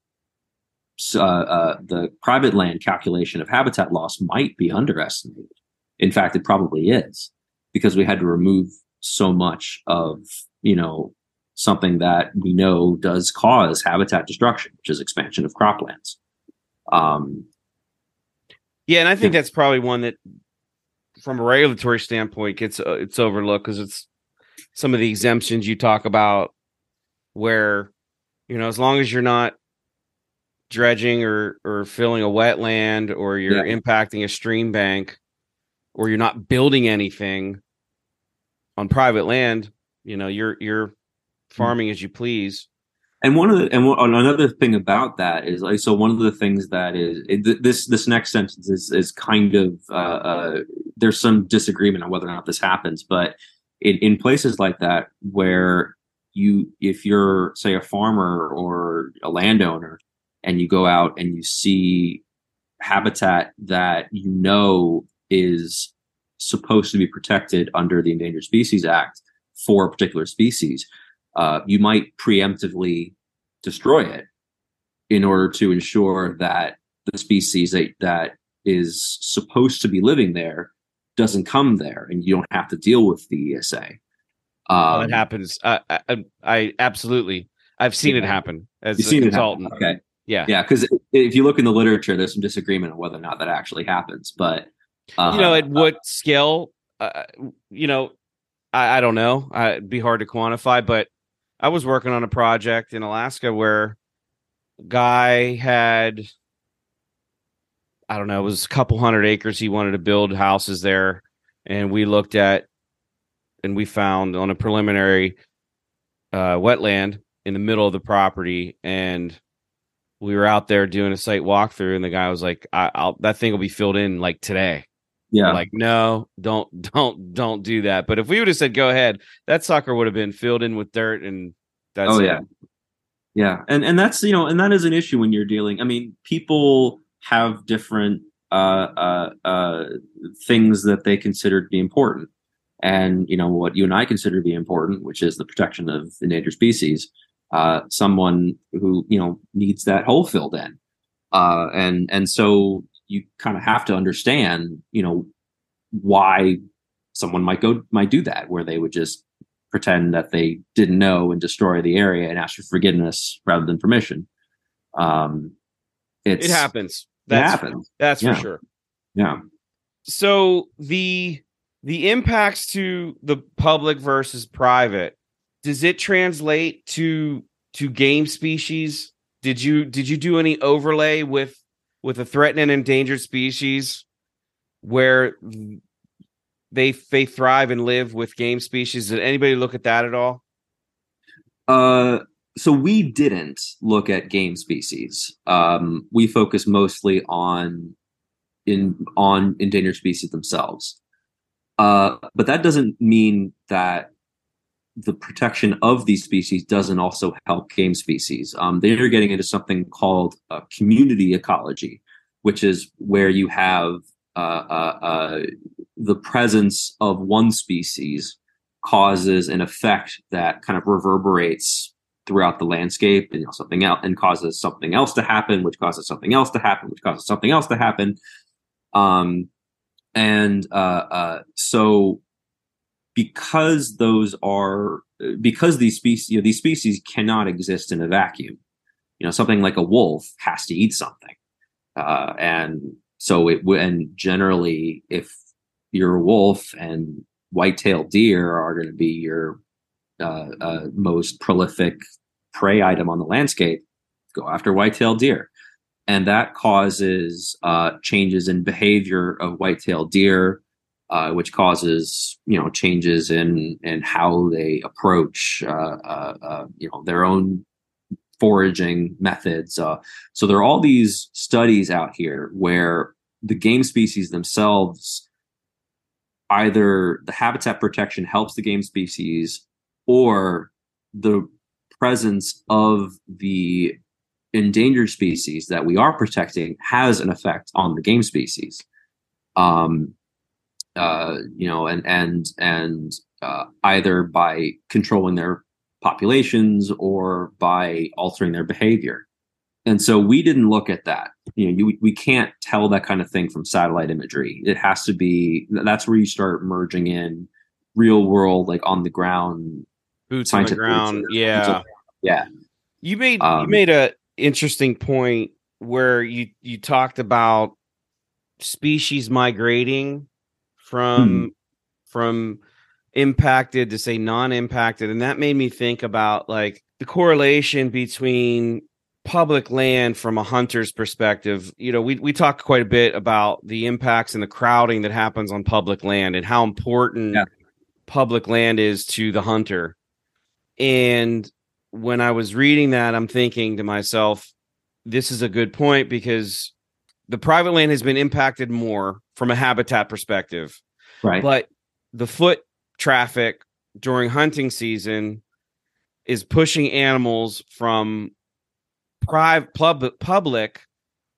uh, uh, the private land calculation of habitat loss might be underestimated. In fact, it probably is because we had to remove so much of you know something that we know does cause habitat destruction, which is expansion of croplands. Um, yeah, and I think yeah. that's probably one that, from a regulatory standpoint, gets uh, it's overlooked because it's some of the exemptions you talk about where you know as long as you're not dredging or or filling a wetland or you're yeah. impacting a stream bank or you're not building anything on private land you know you're you're farming mm. as you please and one of the and one, another thing about that is like so one of the things that is it, this this next sentence is is kind of uh, uh, there's some disagreement on whether or not this happens but in, in places like that where you if you're say a farmer or a landowner and you go out and you see habitat that you know is supposed to be protected under the endangered species act for a particular species uh, you might preemptively destroy it in order to ensure that the species that, that is supposed to be living there doesn't come there and you don't have to deal with the ESA. Um, well, it happens. I, I, I, absolutely. I've seen yeah. it happen as You've a consultant. Okay. Yeah. Yeah. Because if you look in the literature, there's some disagreement on whether or not that actually happens. But, uh, you know, at what scale, uh, you know, I, I don't know. I, it'd be hard to quantify, but I was working on a project in Alaska where guy had, I don't know, it was a couple hundred acres. He wanted to build houses there. And we looked at and we found on a preliminary uh, wetland in the middle of the property, and we were out there doing a site walkthrough, and the guy was like, I, will that thing will be filled in like today." Yeah, we're like no, don't, don't, don't do that. But if we would have said go ahead, that sucker would have been filled in with dirt, and that's oh yeah, yeah, and and that's you know, and that is an issue when you're dealing. I mean, people have different uh, uh, uh, things that they consider to be important and you know what you and I consider to be important, which is the protection of endangered species. Uh, someone who you know needs that hole filled in, uh, and and so you kind of have to understand, you know, why someone might go might do that, where they would just pretend that they didn't know and destroy the area and ask for forgiveness rather than permission. Um, it happens. That's, it happens. That's yeah. for sure. Yeah. So the the impacts to the public versus private does it translate to to game species did you did you do any overlay with with a threatened and endangered species where they they thrive and live with game species. Did anybody look at that at all? Uh, so we didn't look at game species. Um, we focus mostly on in on endangered species themselves. Uh, but that doesn't mean that the protection of these species doesn't also help game species. Um, they're getting into something called uh, community ecology, which is where you have uh, uh, uh, the presence of one species causes an effect that kind of reverberates throughout the landscape and you know, something else and causes something else to happen which causes something else to happen which causes something else to happen um and uh uh so because those are because these species you know these species cannot exist in a vacuum. You know something like a wolf has to eat something. Uh and so it and generally if you're a wolf and white-tailed deer are going to be your uh, uh, most prolific prey item on the landscape, go after white-tailed deer, and that causes uh, changes in behavior of white-tailed deer, uh, which causes you know changes in in how they approach uh, uh, you know their own foraging methods. so there are all these studies out here where the game species themselves either the habitat protection helps the game species or the presence of the endangered species that we are protecting has an effect on the game species um uh you know and and and uh, either by controlling their populations or by altering their behavior. And so we didn't look at that. You know you, we can't tell that kind of thing from satellite imagery. It has to be that's where you start merging in real world like on the ground boots on the ground yeah. Yeah. You made um, you made a interesting point where you you talked about species migrating from hmm. from impacted to say non-impacted and that made me think about like the correlation between public land from a hunter's perspective, you know, we we talk quite a bit about the impacts and the crowding that happens on public land and how important yeah. public land is to the hunter. And when I was reading that, I'm thinking to myself, this is a good point because the private land has been impacted more from a habitat perspective. Right. But the foot traffic during hunting season is pushing animals from private public public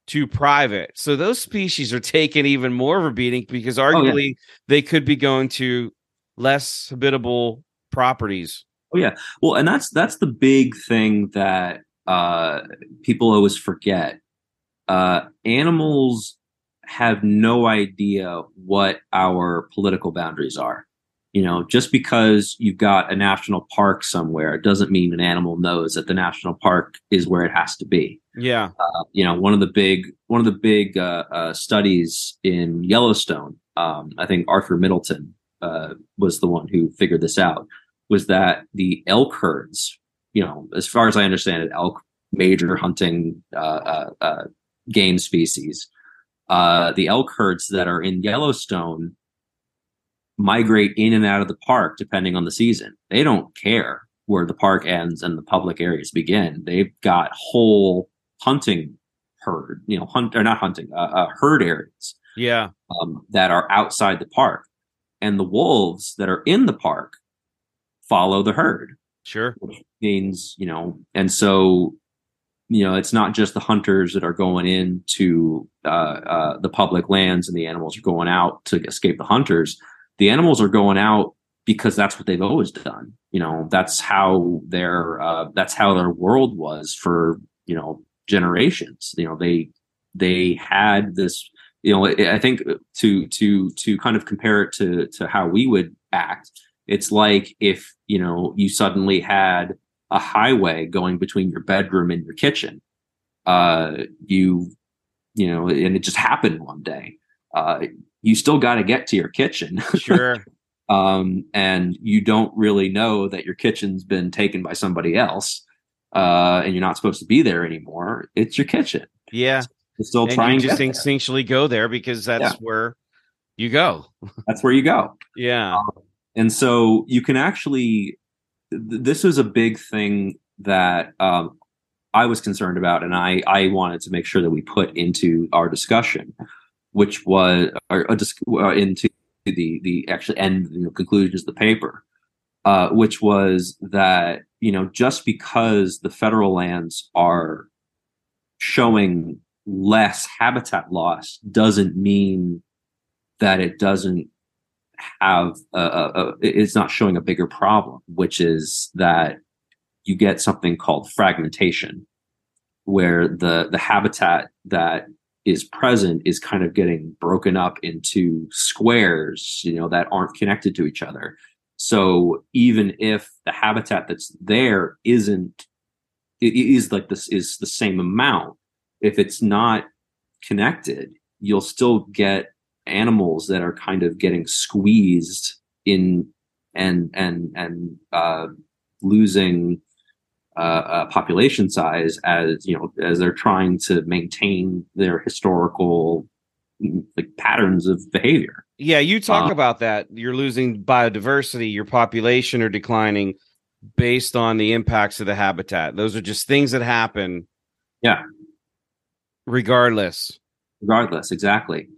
to private. So those species are taking even more of a beating because arguably oh, yeah. they could be going to less habitable properties. Oh yeah. Well, and that's that's the big thing that uh people always forget. Uh animals have no idea what our political boundaries are. You know just because you've got a national park somewhere doesn't mean an animal knows that the national park is where it has to be. Yeah. Uh, you know one of the big one of the big uh, uh, studies in yellowstone um, i think arthur middleton uh, was the one who figured this out was that the elk herds you know as far as i understand it elk major hunting uh, uh, game species the elk herds that are in yellowstone migrate in and out of the park depending on the season. They don't care where the park ends and the public areas begin. They've got whole hunting herd, you know, hunt or not hunting, uh, uh, herd areas. Yeah, um, that are outside the park, and the wolves that are in the park follow the herd. Sure, which means you know, and so you know, it's not just the hunters that are going into uh, uh, the public lands and the animals are going out to escape the hunters the animals are going out because that's what they've always done. You know, that's how their uh, that's how their world was for you know generations. You know, they they had this. You know, I think to to to kind of compare it to to how we would act, it's like if you know you suddenly had a highway going between your bedroom and your kitchen. Uh, you you know, and it just happened one day. Uh, you still got to get to your kitchen. Sure. um, and you don't really know that your kitchen's been taken by somebody else, uh, and you're not supposed to be there anymore. It's your kitchen. Yeah. It's still and trying to just instinctually go there because that's yeah. where you go. That's where you go. Yeah. and so you can actually this was a big thing that um, i was concerned about and i i wanted to make sure that we put into our discussion which was or, dis- uh, into the the actually end you know, conclusions of the paper uh, which was that you know just because the federal lands are showing less habitat loss doesn't mean that it doesn't have a, a, a, it's not showing a bigger problem, which is that you get something called fragmentation, where the the habitat that is present is kind of getting broken up into squares, you know, that aren't connected to each other. So even if the habitat that's there isn't it is like this is the same amount, if it's not connected, you'll still get animals that are kind of getting squeezed in and and and uh, losing uh, uh, population size as you know as they're trying to maintain their historical like patterns of behavior. Yeah, you talk Uh, about that. You're losing biodiversity, your population are declining based on the impacts of the habitat. Those are just things that happen. Yeah. Regardless. regardless exactly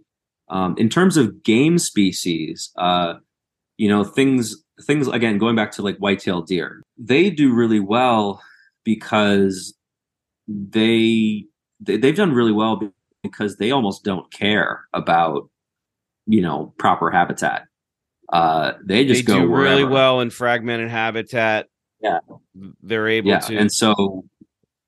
um, in terms of game species uh, you know things things again going back to like white-tailed deer they do really well because they, they they've done really well because they almost don't care about you know proper habitat uh they just they go really well in fragmented habitat. Yeah. They're able yeah to and so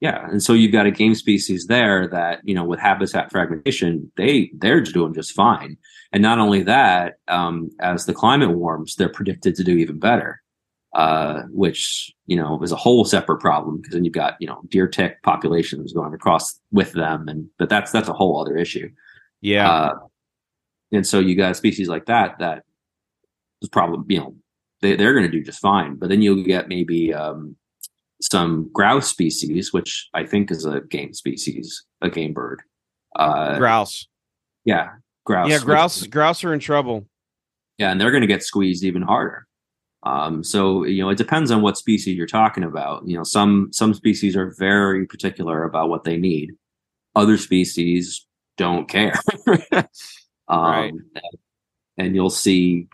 yeah and so you've got a game species there that you know with habitat fragmentation they they're doing just fine. And not only that um, as the climate warms they're predicted to do even better uh, which you know is a whole separate problem because then you've got you know deer tick populations going across with them and but that's that's a whole other issue. Yeah. uh, and so you got species like that that is probably you know they, they're going to do just fine. But then you'll get maybe um, some grouse species which i think is a game species a game bird uh, grouse. yeah grouse Yeah, which- grouse grouse are in trouble. yeah and they're going to get squeezed even harder um, so you know it depends on what species you're talking about you know some some species are very particular about what they need other species don't care um, Right. and you'll see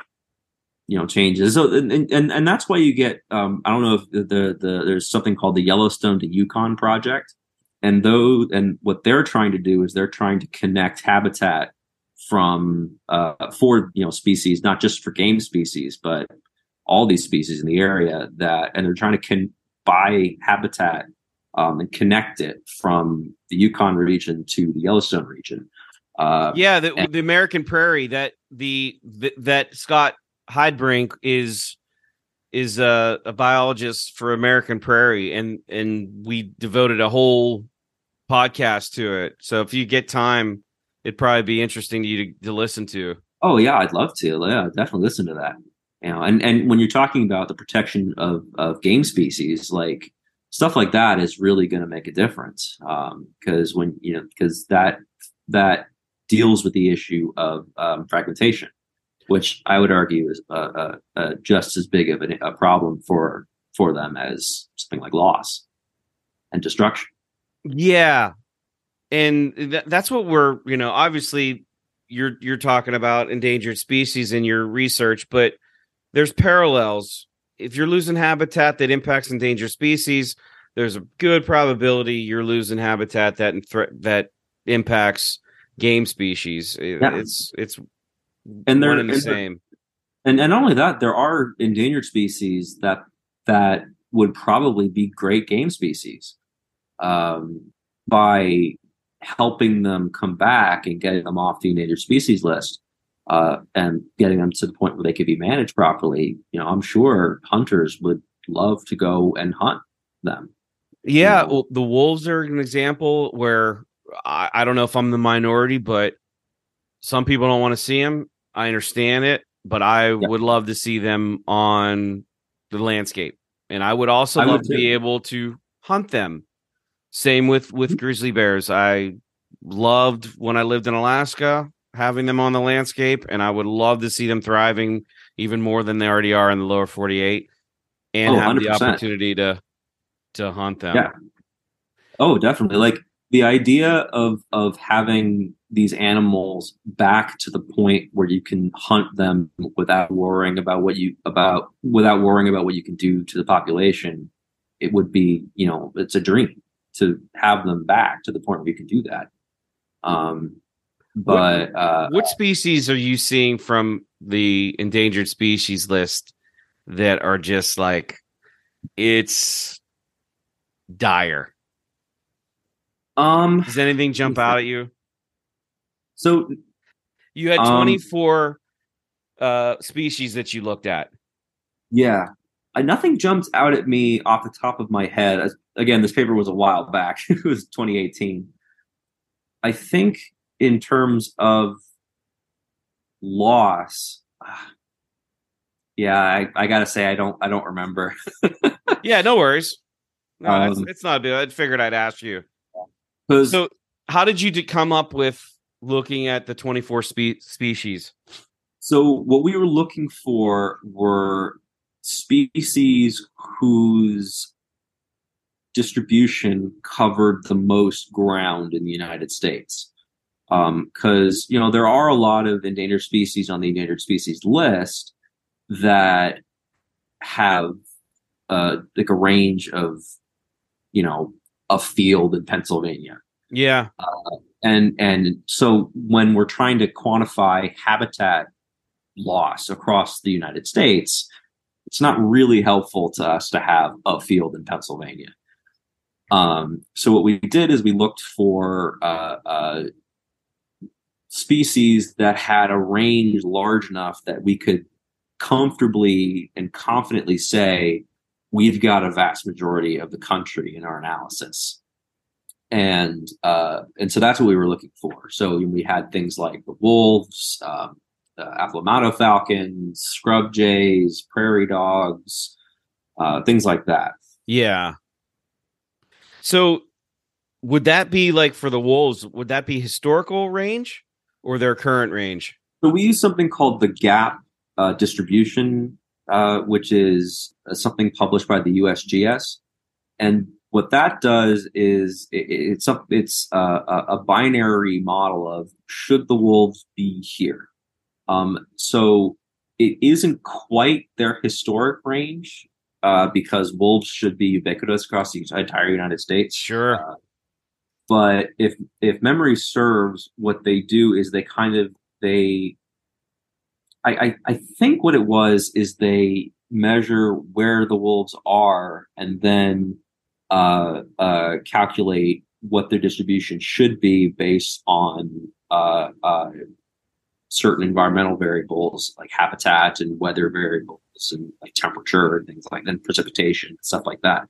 you know changes. So and and, and that's why you get um, i don't know if the, the the there's something called the yellowstone to yukon project. And though and what they're trying to do is they're trying to connect habitat from uh, for you know species not just for game species but all these species in the area that and they're trying to con- buy habitat um, and connect it from the yukon region to the yellowstone region. Uh, Yeah, the, and- the American Prairie that the, the that Scott Heidbrink is is a, a biologist for American Prairie, and and we devoted a whole podcast to it. So if you get time, it'd probably be interesting to you to, to listen to. Oh yeah, I'd love to. Yeah, definitely listen to that. You know, and and when you're talking about the protection of of game species, like stuff like that is really going to make a difference. Because when you know, because that that deals with the issue of um, fragmentation, which I would argue is uh, uh, uh, just as big of an, a problem for for them as something like loss and destruction. Yeah, and th- that's what we're you know obviously you're you're talking about endangered species in your research, but there's parallels. If you're losing habitat that impacts endangered species, there's a good probability you're losing habitat that that impacts game species. Yeah. It's it's And they're and the same. and and not only that, there are endangered species that that would probably be great game species um, by helping them come back and getting them off the endangered species list uh, and getting them to the point where they could be managed properly. You know, I'm sure hunters would love to go and hunt them. Yeah, know. well, the wolves are an example where I, I don't know if I'm the minority, but some people don't want to see them. I understand it, but I would love to see them on the landscape, and I would also I would love to be able to hunt them. Same with with Mm-hmm. grizzly bears. I loved when I lived in Alaska having them on the landscape, and I would love to see them thriving even more than they already are in the lower 48 and Oh, have the 100%. opportunity to to hunt them. Yeah. Oh, definitely. Like the idea of of having these animals back to the point where you can hunt them without worrying about what you about without worrying about what you can do to the population. It would be, you know, it's a dream to have them back to the point where you can do that. Um, but uh, What species are you seeing from the endangered species list that are just like it's dire? um, Does anything jump out at you? So You had Um, 24 uh species that you looked at. Yeah. Uh, nothing jumps out at me off the top of my head. As, again, this paper was a while back. it was 2018. I think in terms of loss, ah, yeah, I, I gotta say I don't I don't remember. Yeah, no worries. No, it's, Um, it's not bad. I figured I'd ask you. So, how did you come up with looking at the 24 spe- species? So what we were looking for were species whose distribution covered the most ground in the United States. Because you know there are a lot of endangered species on the endangered species list that have uh, like a range of you know a field in Pennsylvania Yeah. and and so when we're trying to quantify habitat loss across the United States, it's not really helpful to us to have a field in Pennsylvania. Um, so what we did is we looked for uh, uh, species that had a range large enough that we could comfortably and confidently say we've got a vast majority of the country in our analysis and uh, and so that's what we were looking for. So we had things like the wolves, um, uh, Aplomado falcons, scrub jays, prairie dogs, uh, things like that. Yeah. So, would that be like for the wolves? Would that be historical range or their current range? So we use something called the gap uh, distribution, uh, which is uh, something published by the USGS, and what that does is it, it's a, it's a, a binary model of should the wolves be here. Um, so it isn't quite their historic range uh, because wolves should be ubiquitous across the entire United States. Sure. but if if memory serves, what they do is they kind of they. I, I I think what it was is they measure where the wolves are and then uh, uh, calculate what their distribution should be based on uh, uh, certain environmental variables like habitat and weather variables and like temperature and things like that, precipitation and stuff like that.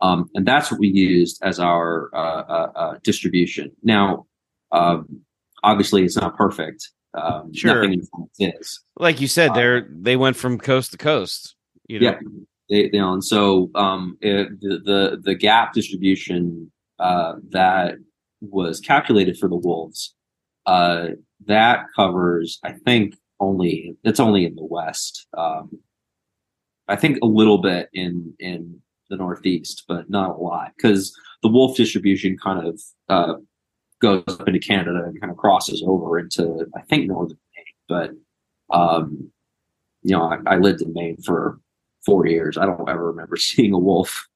Um, and that's what we used as our uh, uh, uh, distribution. Now, um, obviously, it's not perfect. Um, Sure. Nothing is. Like you said, they're they went from coast to coast. You know? Yeah, they, you know, and so um, it, the, the the gap distribution uh, that was calculated for the wolves uh, that covers, I think, only it's only in the west. Um, I think a little bit in in the northeast, but not a lot because the wolf distribution kind of uh, goes up into Canada and kind of crosses over into I think northern Maine. But um, you know, I, I lived in Maine for four years. I don't ever remember seeing a wolf.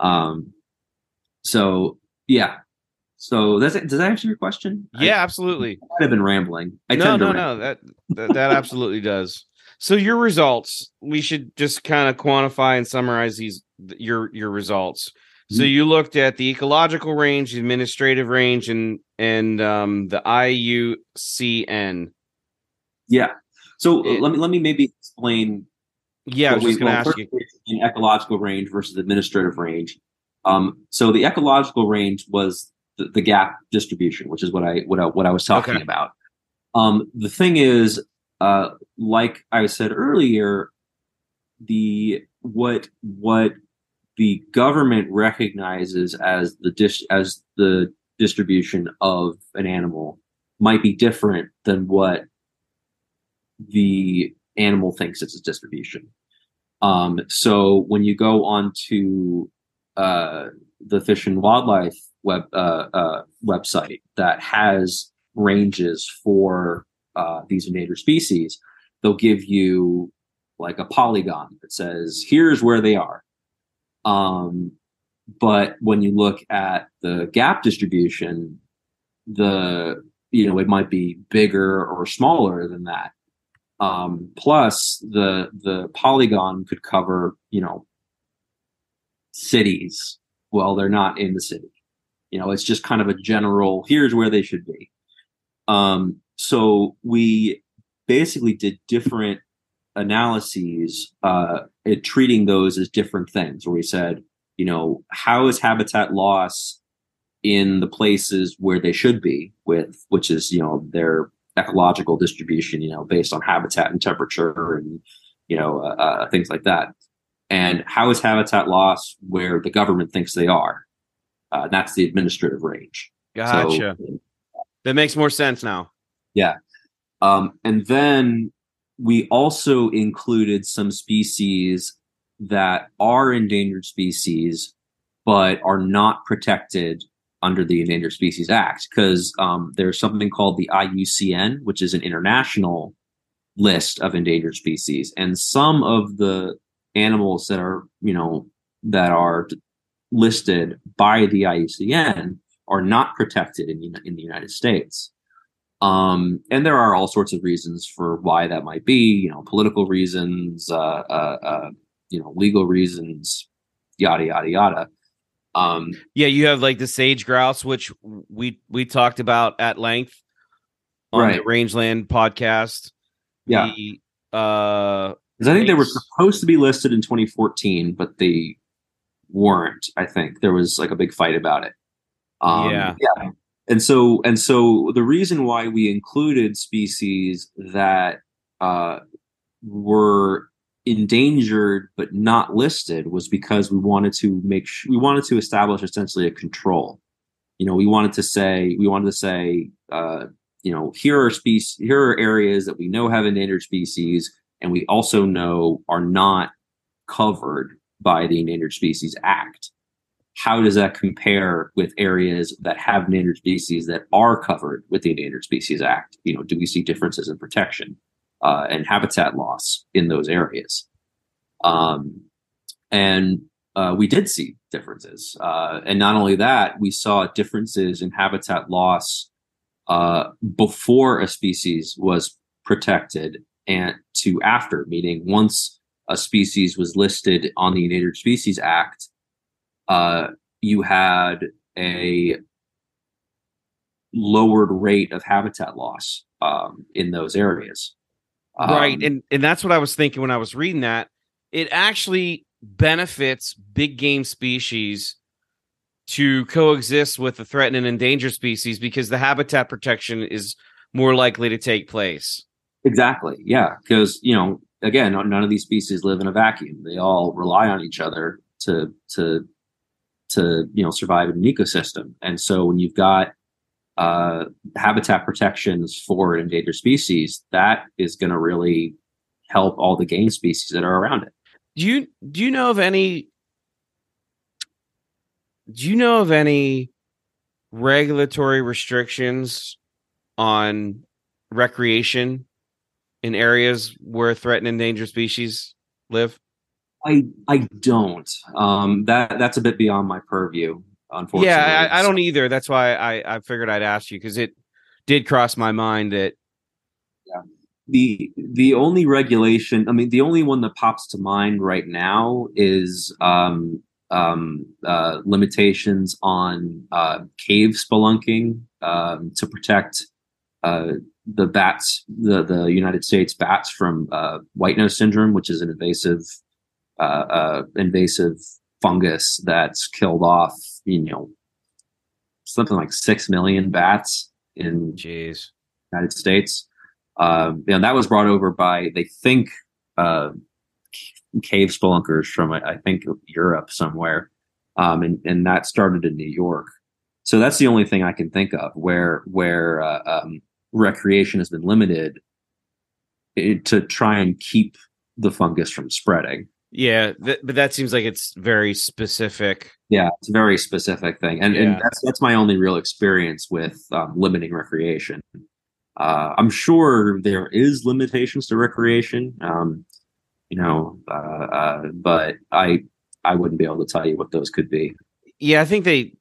Um, so yeah. So that's it. Does that answer your question? I- Yeah, absolutely. I have been rambling. I no, no, to no. That, that that absolutely does. So your results, we should just kind of quantify and summarize these your your results. So Mhm. you looked at the ecological range, the administrative range, and and um, the IUCN. Yeah. So It- let me let me maybe explain Yeah, I was what just going to well, ask you. in ecological range versus administrative range. Um, so the ecological range was the, the gap distribution, which is what I what I, what I was talking Okay. about. Um, the thing is, uh, like I said earlier, the what what the government recognizes as the dis- as the distribution of an animal might be different than what the animal thinks it's a distribution. Um, so when you go onto uh, the Fish and Wildlife web uh, uh, website that has ranges for uh, these endangered species, they'll give you like a polygon that says here's where they are. Um, but when you look at the gap distribution, the you know it might be bigger or smaller than that. Um, plus, the the polygon could cover you know cities. Well, they're not in the city. You know, it's just kind of a general. Here's where they should be. Um, so we basically did different analyses uh, at treating those as different things. Where we said, you know, how is habitat loss in the places where they should be, with which is you know their ecological distribution, you know, based on habitat and temperature and you know uh, uh, things like that. And how is habitat loss where the government thinks they are? Uh, that's the administrative range. Gotcha. So, that makes more sense now. Yeah. Um, and then we also included some species that are endangered species but are not protected under the Endangered Species Act because um, there's something called the IUCN, which is an international list of endangered species, and some of the animals that are you know that are listed by the IUCN are not protected in, in the United States. Um, and there are all sorts of reasons for why that might be, you know, political reasons, uh, uh, uh, you know, legal reasons, yada yada yada. Um, yeah, you have like the sage grouse, which we we talked about at length on right. the Rangeland podcast. Yeah, the, uh, because I think they were supposed to be listed in 2014, but they weren't. I think there was like a big fight about it. Um, yeah, yeah, and so and so the reason why we included species that uh, were endangered but not listed was because we wanted to make sh- we wanted to establish essentially a control. You know, we wanted to say we wanted to say uh, you know here are species here are areas that we know have endangered species and we also know are not covered by the Endangered Species Act. How does that compare with areas that have endangered species that are covered with the Endangered Species Act? You know, do we see differences in protection? Uh, and habitat loss in those areas. Um, and uh, we did see differences. Uh, and not only that, we saw differences in habitat loss uh, before a species was protected and to after, meaning once a species was listed on the Endangered Species Act, uh, you had a lowered rate of habitat loss um, in those areas right. Um, and and that's what I was thinking when I was reading that. It actually benefits big game species to coexist with the threatened and endangered species because the habitat protection is more likely to take place. Exactly. Yeah, because you know, again, none of these species live in a vacuum. They all rely on each other to to to you know survive in an ecosystem. And so when you've got uh, habitat protections for endangered species, that is going to really help all the game species that are around it. Do you do you know of any? Do you know of any regulatory restrictions on recreation in areas where threatened endangered species live? I I don't. Um, that that's a bit beyond my purview unfortunately. Yeah, I, I don't either. That's why I, I figured I'd ask you because it did cross my mind that. Yeah. The the only regulation, I mean, the only one that pops to mind right now is um, um, uh, limitations on uh, cave spelunking um, to protect uh, the bats, the the United States bats from uh, white nose syndrome, which is an invasive uh, uh, invasive fungus that's killed off you know something like six million bats in Jeez. United States. Um, you know, that was brought over by they think uh, cave spelunkers from I think Europe somewhere, um, and and that started in New York. so that's the only thing I can think of where where uh, um, recreation has been limited to try and keep the fungus from spreading. Yeah, th- but that seems like it's very specific. Yeah, it's a very specific thing, and Yeah. and that's that's my only real experience with um, limiting recreation. Uh, I'm sure there is limitations to recreation, um, you know, uh, uh, but I I wouldn't be able to tell you what those could be. Yeah, I think they,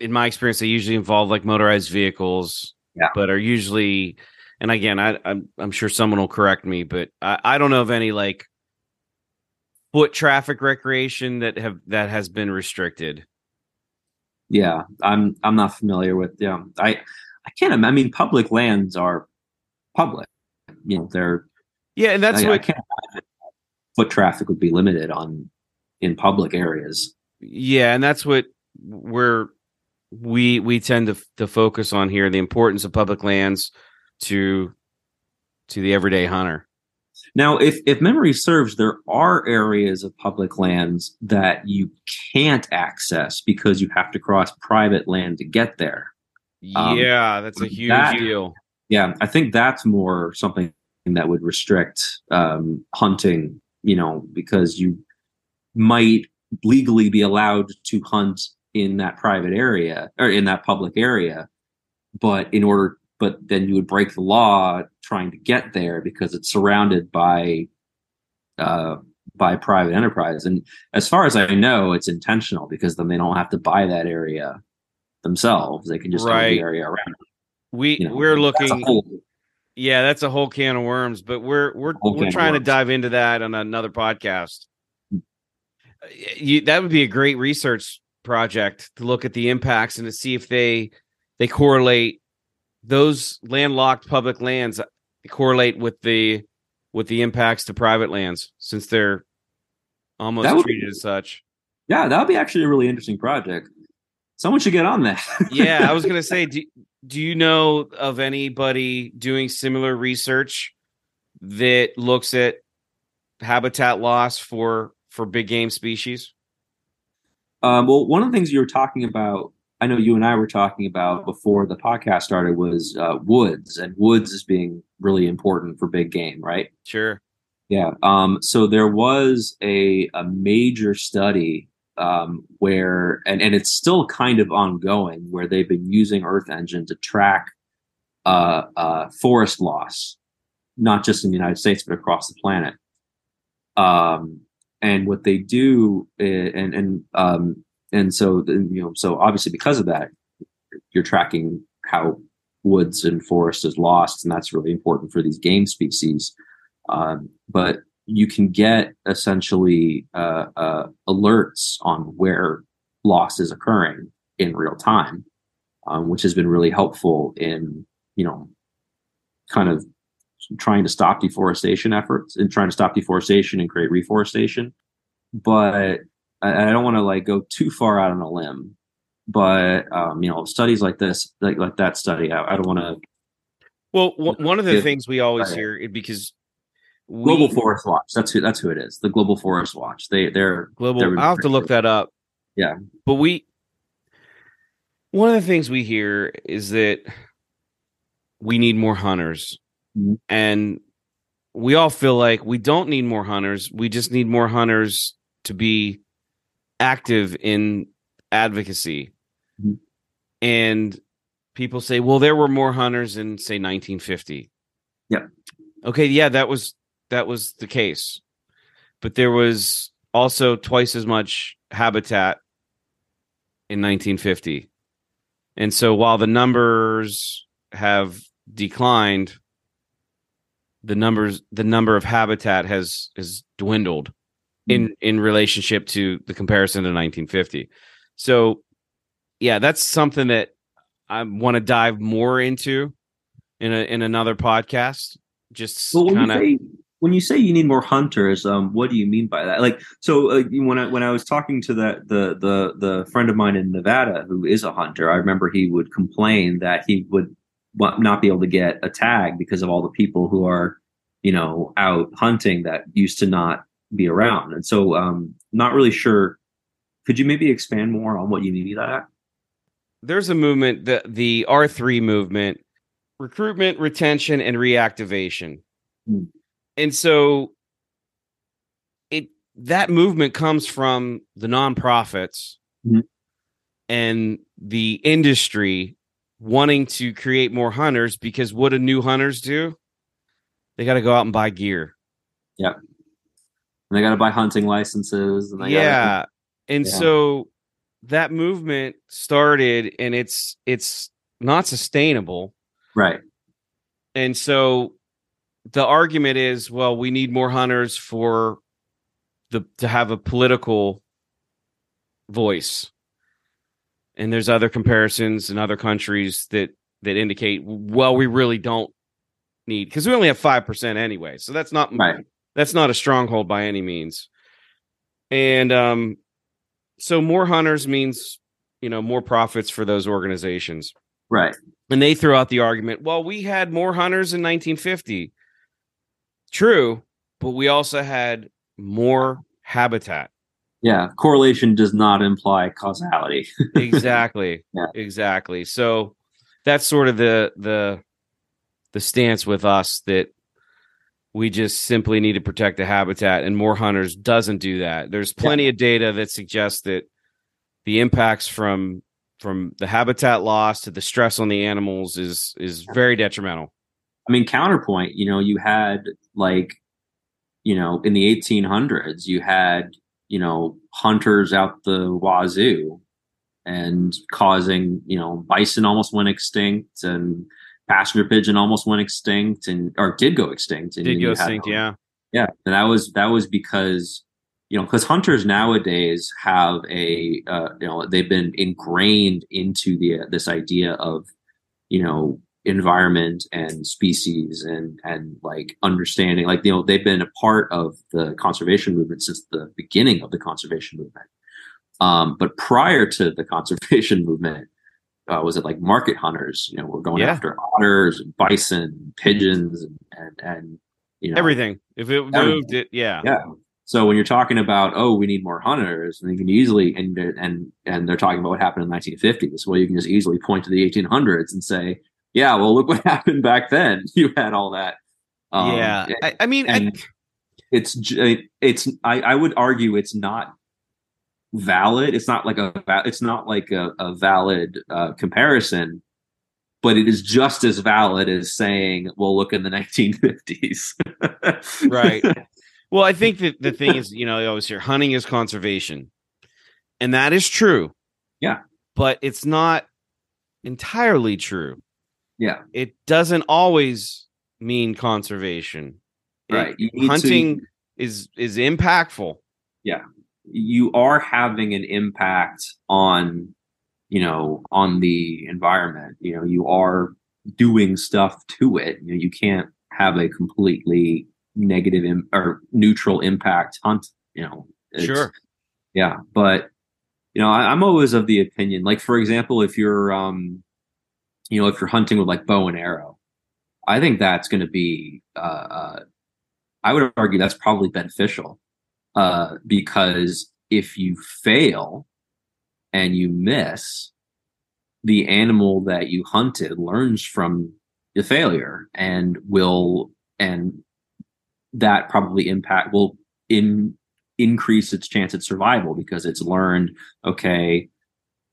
in my experience, they usually involve like motorized vehicles. Yeah. but are usually, and again, I, I'm I'm sure someone will correct me, but I, I don't know of any like foot traffic recreation that have that has been restricted. Yeah, I'm I'm not familiar with. Yeah, I I can't. I mean, public lands are public. You know, they're Yeah, and that's I, I what imagine foot traffic would be limited on in public areas. yeah and that's what we're we we tend to to focus on here the importance of public lands to to the everyday hunter Now, if if memory serves, there are areas of public lands that you can't access because you have to cross private land to get there. Um, yeah that's a huge that- deal Yeah, I think that's more something that would restrict um, hunting. You know, because you might legally be allowed to hunt in that private area or in that public area, but in order, but then you would break the law trying to get there because it's surrounded by uh, by private enterprise. And as far as I know, it's intentional because then they don't have to buy that area themselves; they can just own Right. the area around. we You know, we're that's looking whole- yeah that's a whole can of worms but we're we're we're trying to dive into that on another podcast you, that would be a great research project to look at the impacts and to see if they they correlate those landlocked public lands correlate with the with the impacts to private lands since they're almost would be- treated as such. Yeah, that would be actually a really interesting project. Someone should get on that. Yeah, I was gonna say, do, do you know of anybody doing similar research that looks at habitat loss for for big game species? Um, well, one of the things you were talking about, I know you and I were talking about before the podcast started, was uh, woods, and woods is being really important for big game, right? Sure. Yeah. Um, so there was a a major study um, where, and and it's still kind of ongoing, where they've been using Earth Engine to track uh, uh, forest loss, not just in the United States but across the planet. Um, and what they do, i- and and um, and so you know, so obviously because of that, you're tracking how woods and forest is lost, and that's really important for these game species. Um, but you can get essentially uh, uh, alerts on where loss is occurring in real time, um, which has been really helpful in you know kind of trying to stop deforestation efforts and trying to stop deforestation and create reforestation. But I, I don't want to like go too far out on a limb. But um, you know, studies like this, like like that study, I, I don't want to Well, w- one of the Yeah. things we always hear because we, Global Forest Watch. That's who. That's who it is. The Global Forest Watch. They they're global. they're I'll have to look that up. Yeah. but we one of the things we hear is that we need more hunters, Mhm. and we all feel like we don't need more hunters. We just need more hunters to be active in advocacy. Mhm. And people say, well, there were more hunters in say 1950. Yeah. Okay, yeah, that was that was the case. But there was also twice as much habitat in 1950. And so while the numbers have declined, the numbers the number of habitat has has dwindled in in relationship to the comparison to 1950. So yeah, that's something that I want to dive more into in a in another podcast. Just Well, when kind you of say when you say you need more hunters, um, what do you mean by that? Like, so uh, when I when I was talking to that the the the friend of mine in Nevada who is a hunter, I remember he would complain that he would not be able to get a tag because of all the people who are, you know, out hunting that used to not be around. And so, um, not really sure. Could you maybe expand more on what you mean by that? there's a movement the the R3 movement, recruitment, retention, and reactivation. Hmm. And so it that movement comes from the nonprofits Mhm. and the industry wanting to create more hunters because what do new hunters do? They got to go out and buy gear. And they got to buy hunting licenses. And they yeah and Yeah. so that movement started and it's it's not sustainable right. and so the argument is well we need more hunters for the to have a political voice and there's other comparisons in other countries that that indicate well we really don't need because we only have 5% anyway so that's not Right. That's not a stronghold by any means and um so more hunters means you know more profits for those organizations Right. and they throw out the argument well we had more hunters in 1950 true but we also had more habitat Yeah. Correlation does not imply causality. exactly Yeah. exactly so that's sort of the the the stance with us that we just simply need to protect the habitat and more hunters doesn't do that. There's plenty of data that suggests that the impacts from from the habitat loss to the stress on the animals is is very detrimental. I mean, counterpoint, you know, you had like, you know, in the 1800s, you had, you know, hunters out the wazoo and causing, you know, bison almost went extinct and passenger pigeon almost went extinct and, or did go extinct. And did go extinct yeah Yeah. And that was, that was because, you know, because hunters nowadays have a, uh, you know, they've been ingrained into the, this idea of, you know, environment and species and and like understanding like you know they've been a part of the conservation movement since the beginning of the conservation movement um but prior to the conservation movement uh, was it like market hunters you know we're going Yeah. after otters bison pigeons and and, and you know everything. If it moved Everything. it yeah. Yeah. So when you're talking about oh we need more hunters and you can easily and and and they're talking about what happened in the 1950s well you can just easily point to the 1800s and say yeah well look what happened back then. You had all that. Um, yeah. and I, I mean I- it's it's I, I would argue it's not valid it's not like a it's not like a, a valid uh, comparison but it is just as valid as saying well look in the 1950s Right. Well, I think that the thing is, you know, I always hear hunting is conservation, and that is true. Yeah. but it's not entirely true. yeah It doesn't always mean conservation. Right you need to- hunting is is impactful. You are having an impact on you know on the environment. You know you are doing stuff to it. You know you can't have a completely negative Im- or neutral impact hunt you know Sure. yeah but you know I, i'm always of the opinion like for example if you're um you know if you're hunting with like bow and arrow i think that's going to be uh, uh i would argue that's probably beneficial uh because if you fail and you miss the animal that you hunted learns from the failure and will and that probably impact will in increase its chance at survival because it's learned okay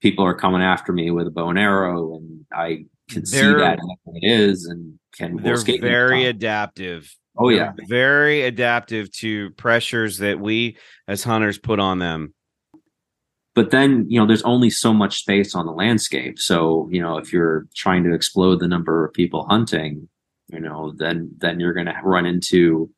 people are coming after me with a bow and arrow and i can see They're- that it is and can They're very adaptive. Oh They're yeah. very adaptive to pressures that we as hunters put on them. but then you know there's only so much space on the landscape. So you know if you're trying to explode the number of people hunting you know then then you're going to run into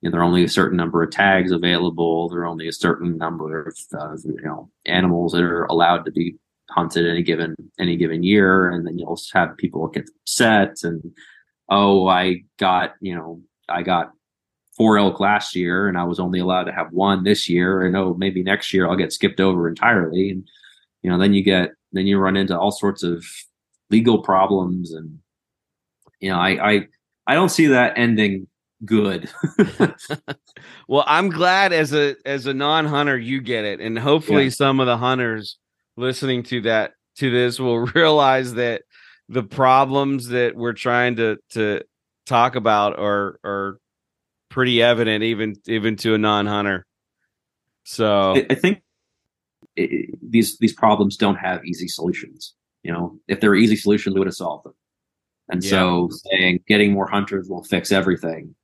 you know, there are only a certain number of tags available. There are only a certain number of uh, you know animals that are allowed to be hunted any given any given year. And then you'll have people get upset and oh i got you know i got four elk last year and I was only allowed to have one this year and oh maybe next year I'll get skipped over entirely and you know then you get then you run into all sorts of legal problems and you know I I I don't see that ending good. Well, I'm glad as a as a non-hunter you get it, and hopefully Yeah. some of the hunters listening to that to this will realize that the problems that we're trying to to talk about are are pretty evident even even to a non-hunter. So I, I think it, these these problems don't have easy solutions. You know, if there were easy solutions, we would have solved them. And Yeah. so saying getting more hunters will fix everything,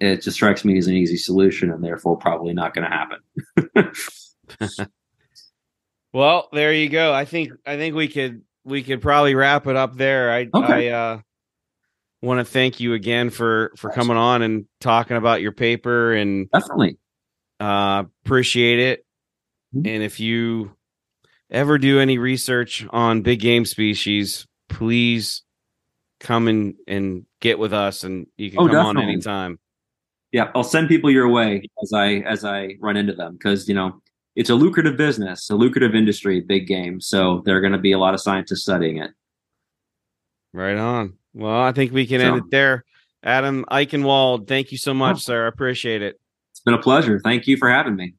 it just strikes me as an easy solution and therefore probably not going to happen. Well, there you go. I think I think we could we could probably wrap it up there. I Okay. I uh want to thank you again for for coming on and talking about your paper and Definitely. uh appreciate it. Mhm. And if you ever do any research on big game species, please come and and get with us and you can Oh, come on anytime. Yeah, I'll send people your way as I as I run into them because you know it's a lucrative business, a lucrative industry, big game. So there are going to be a lot of scientists studying it. Right on. Well, I think we can end it there. Adam Eichenwald, thank you so much, Oh. sir. I appreciate it. It's been a pleasure. Thank you for having me.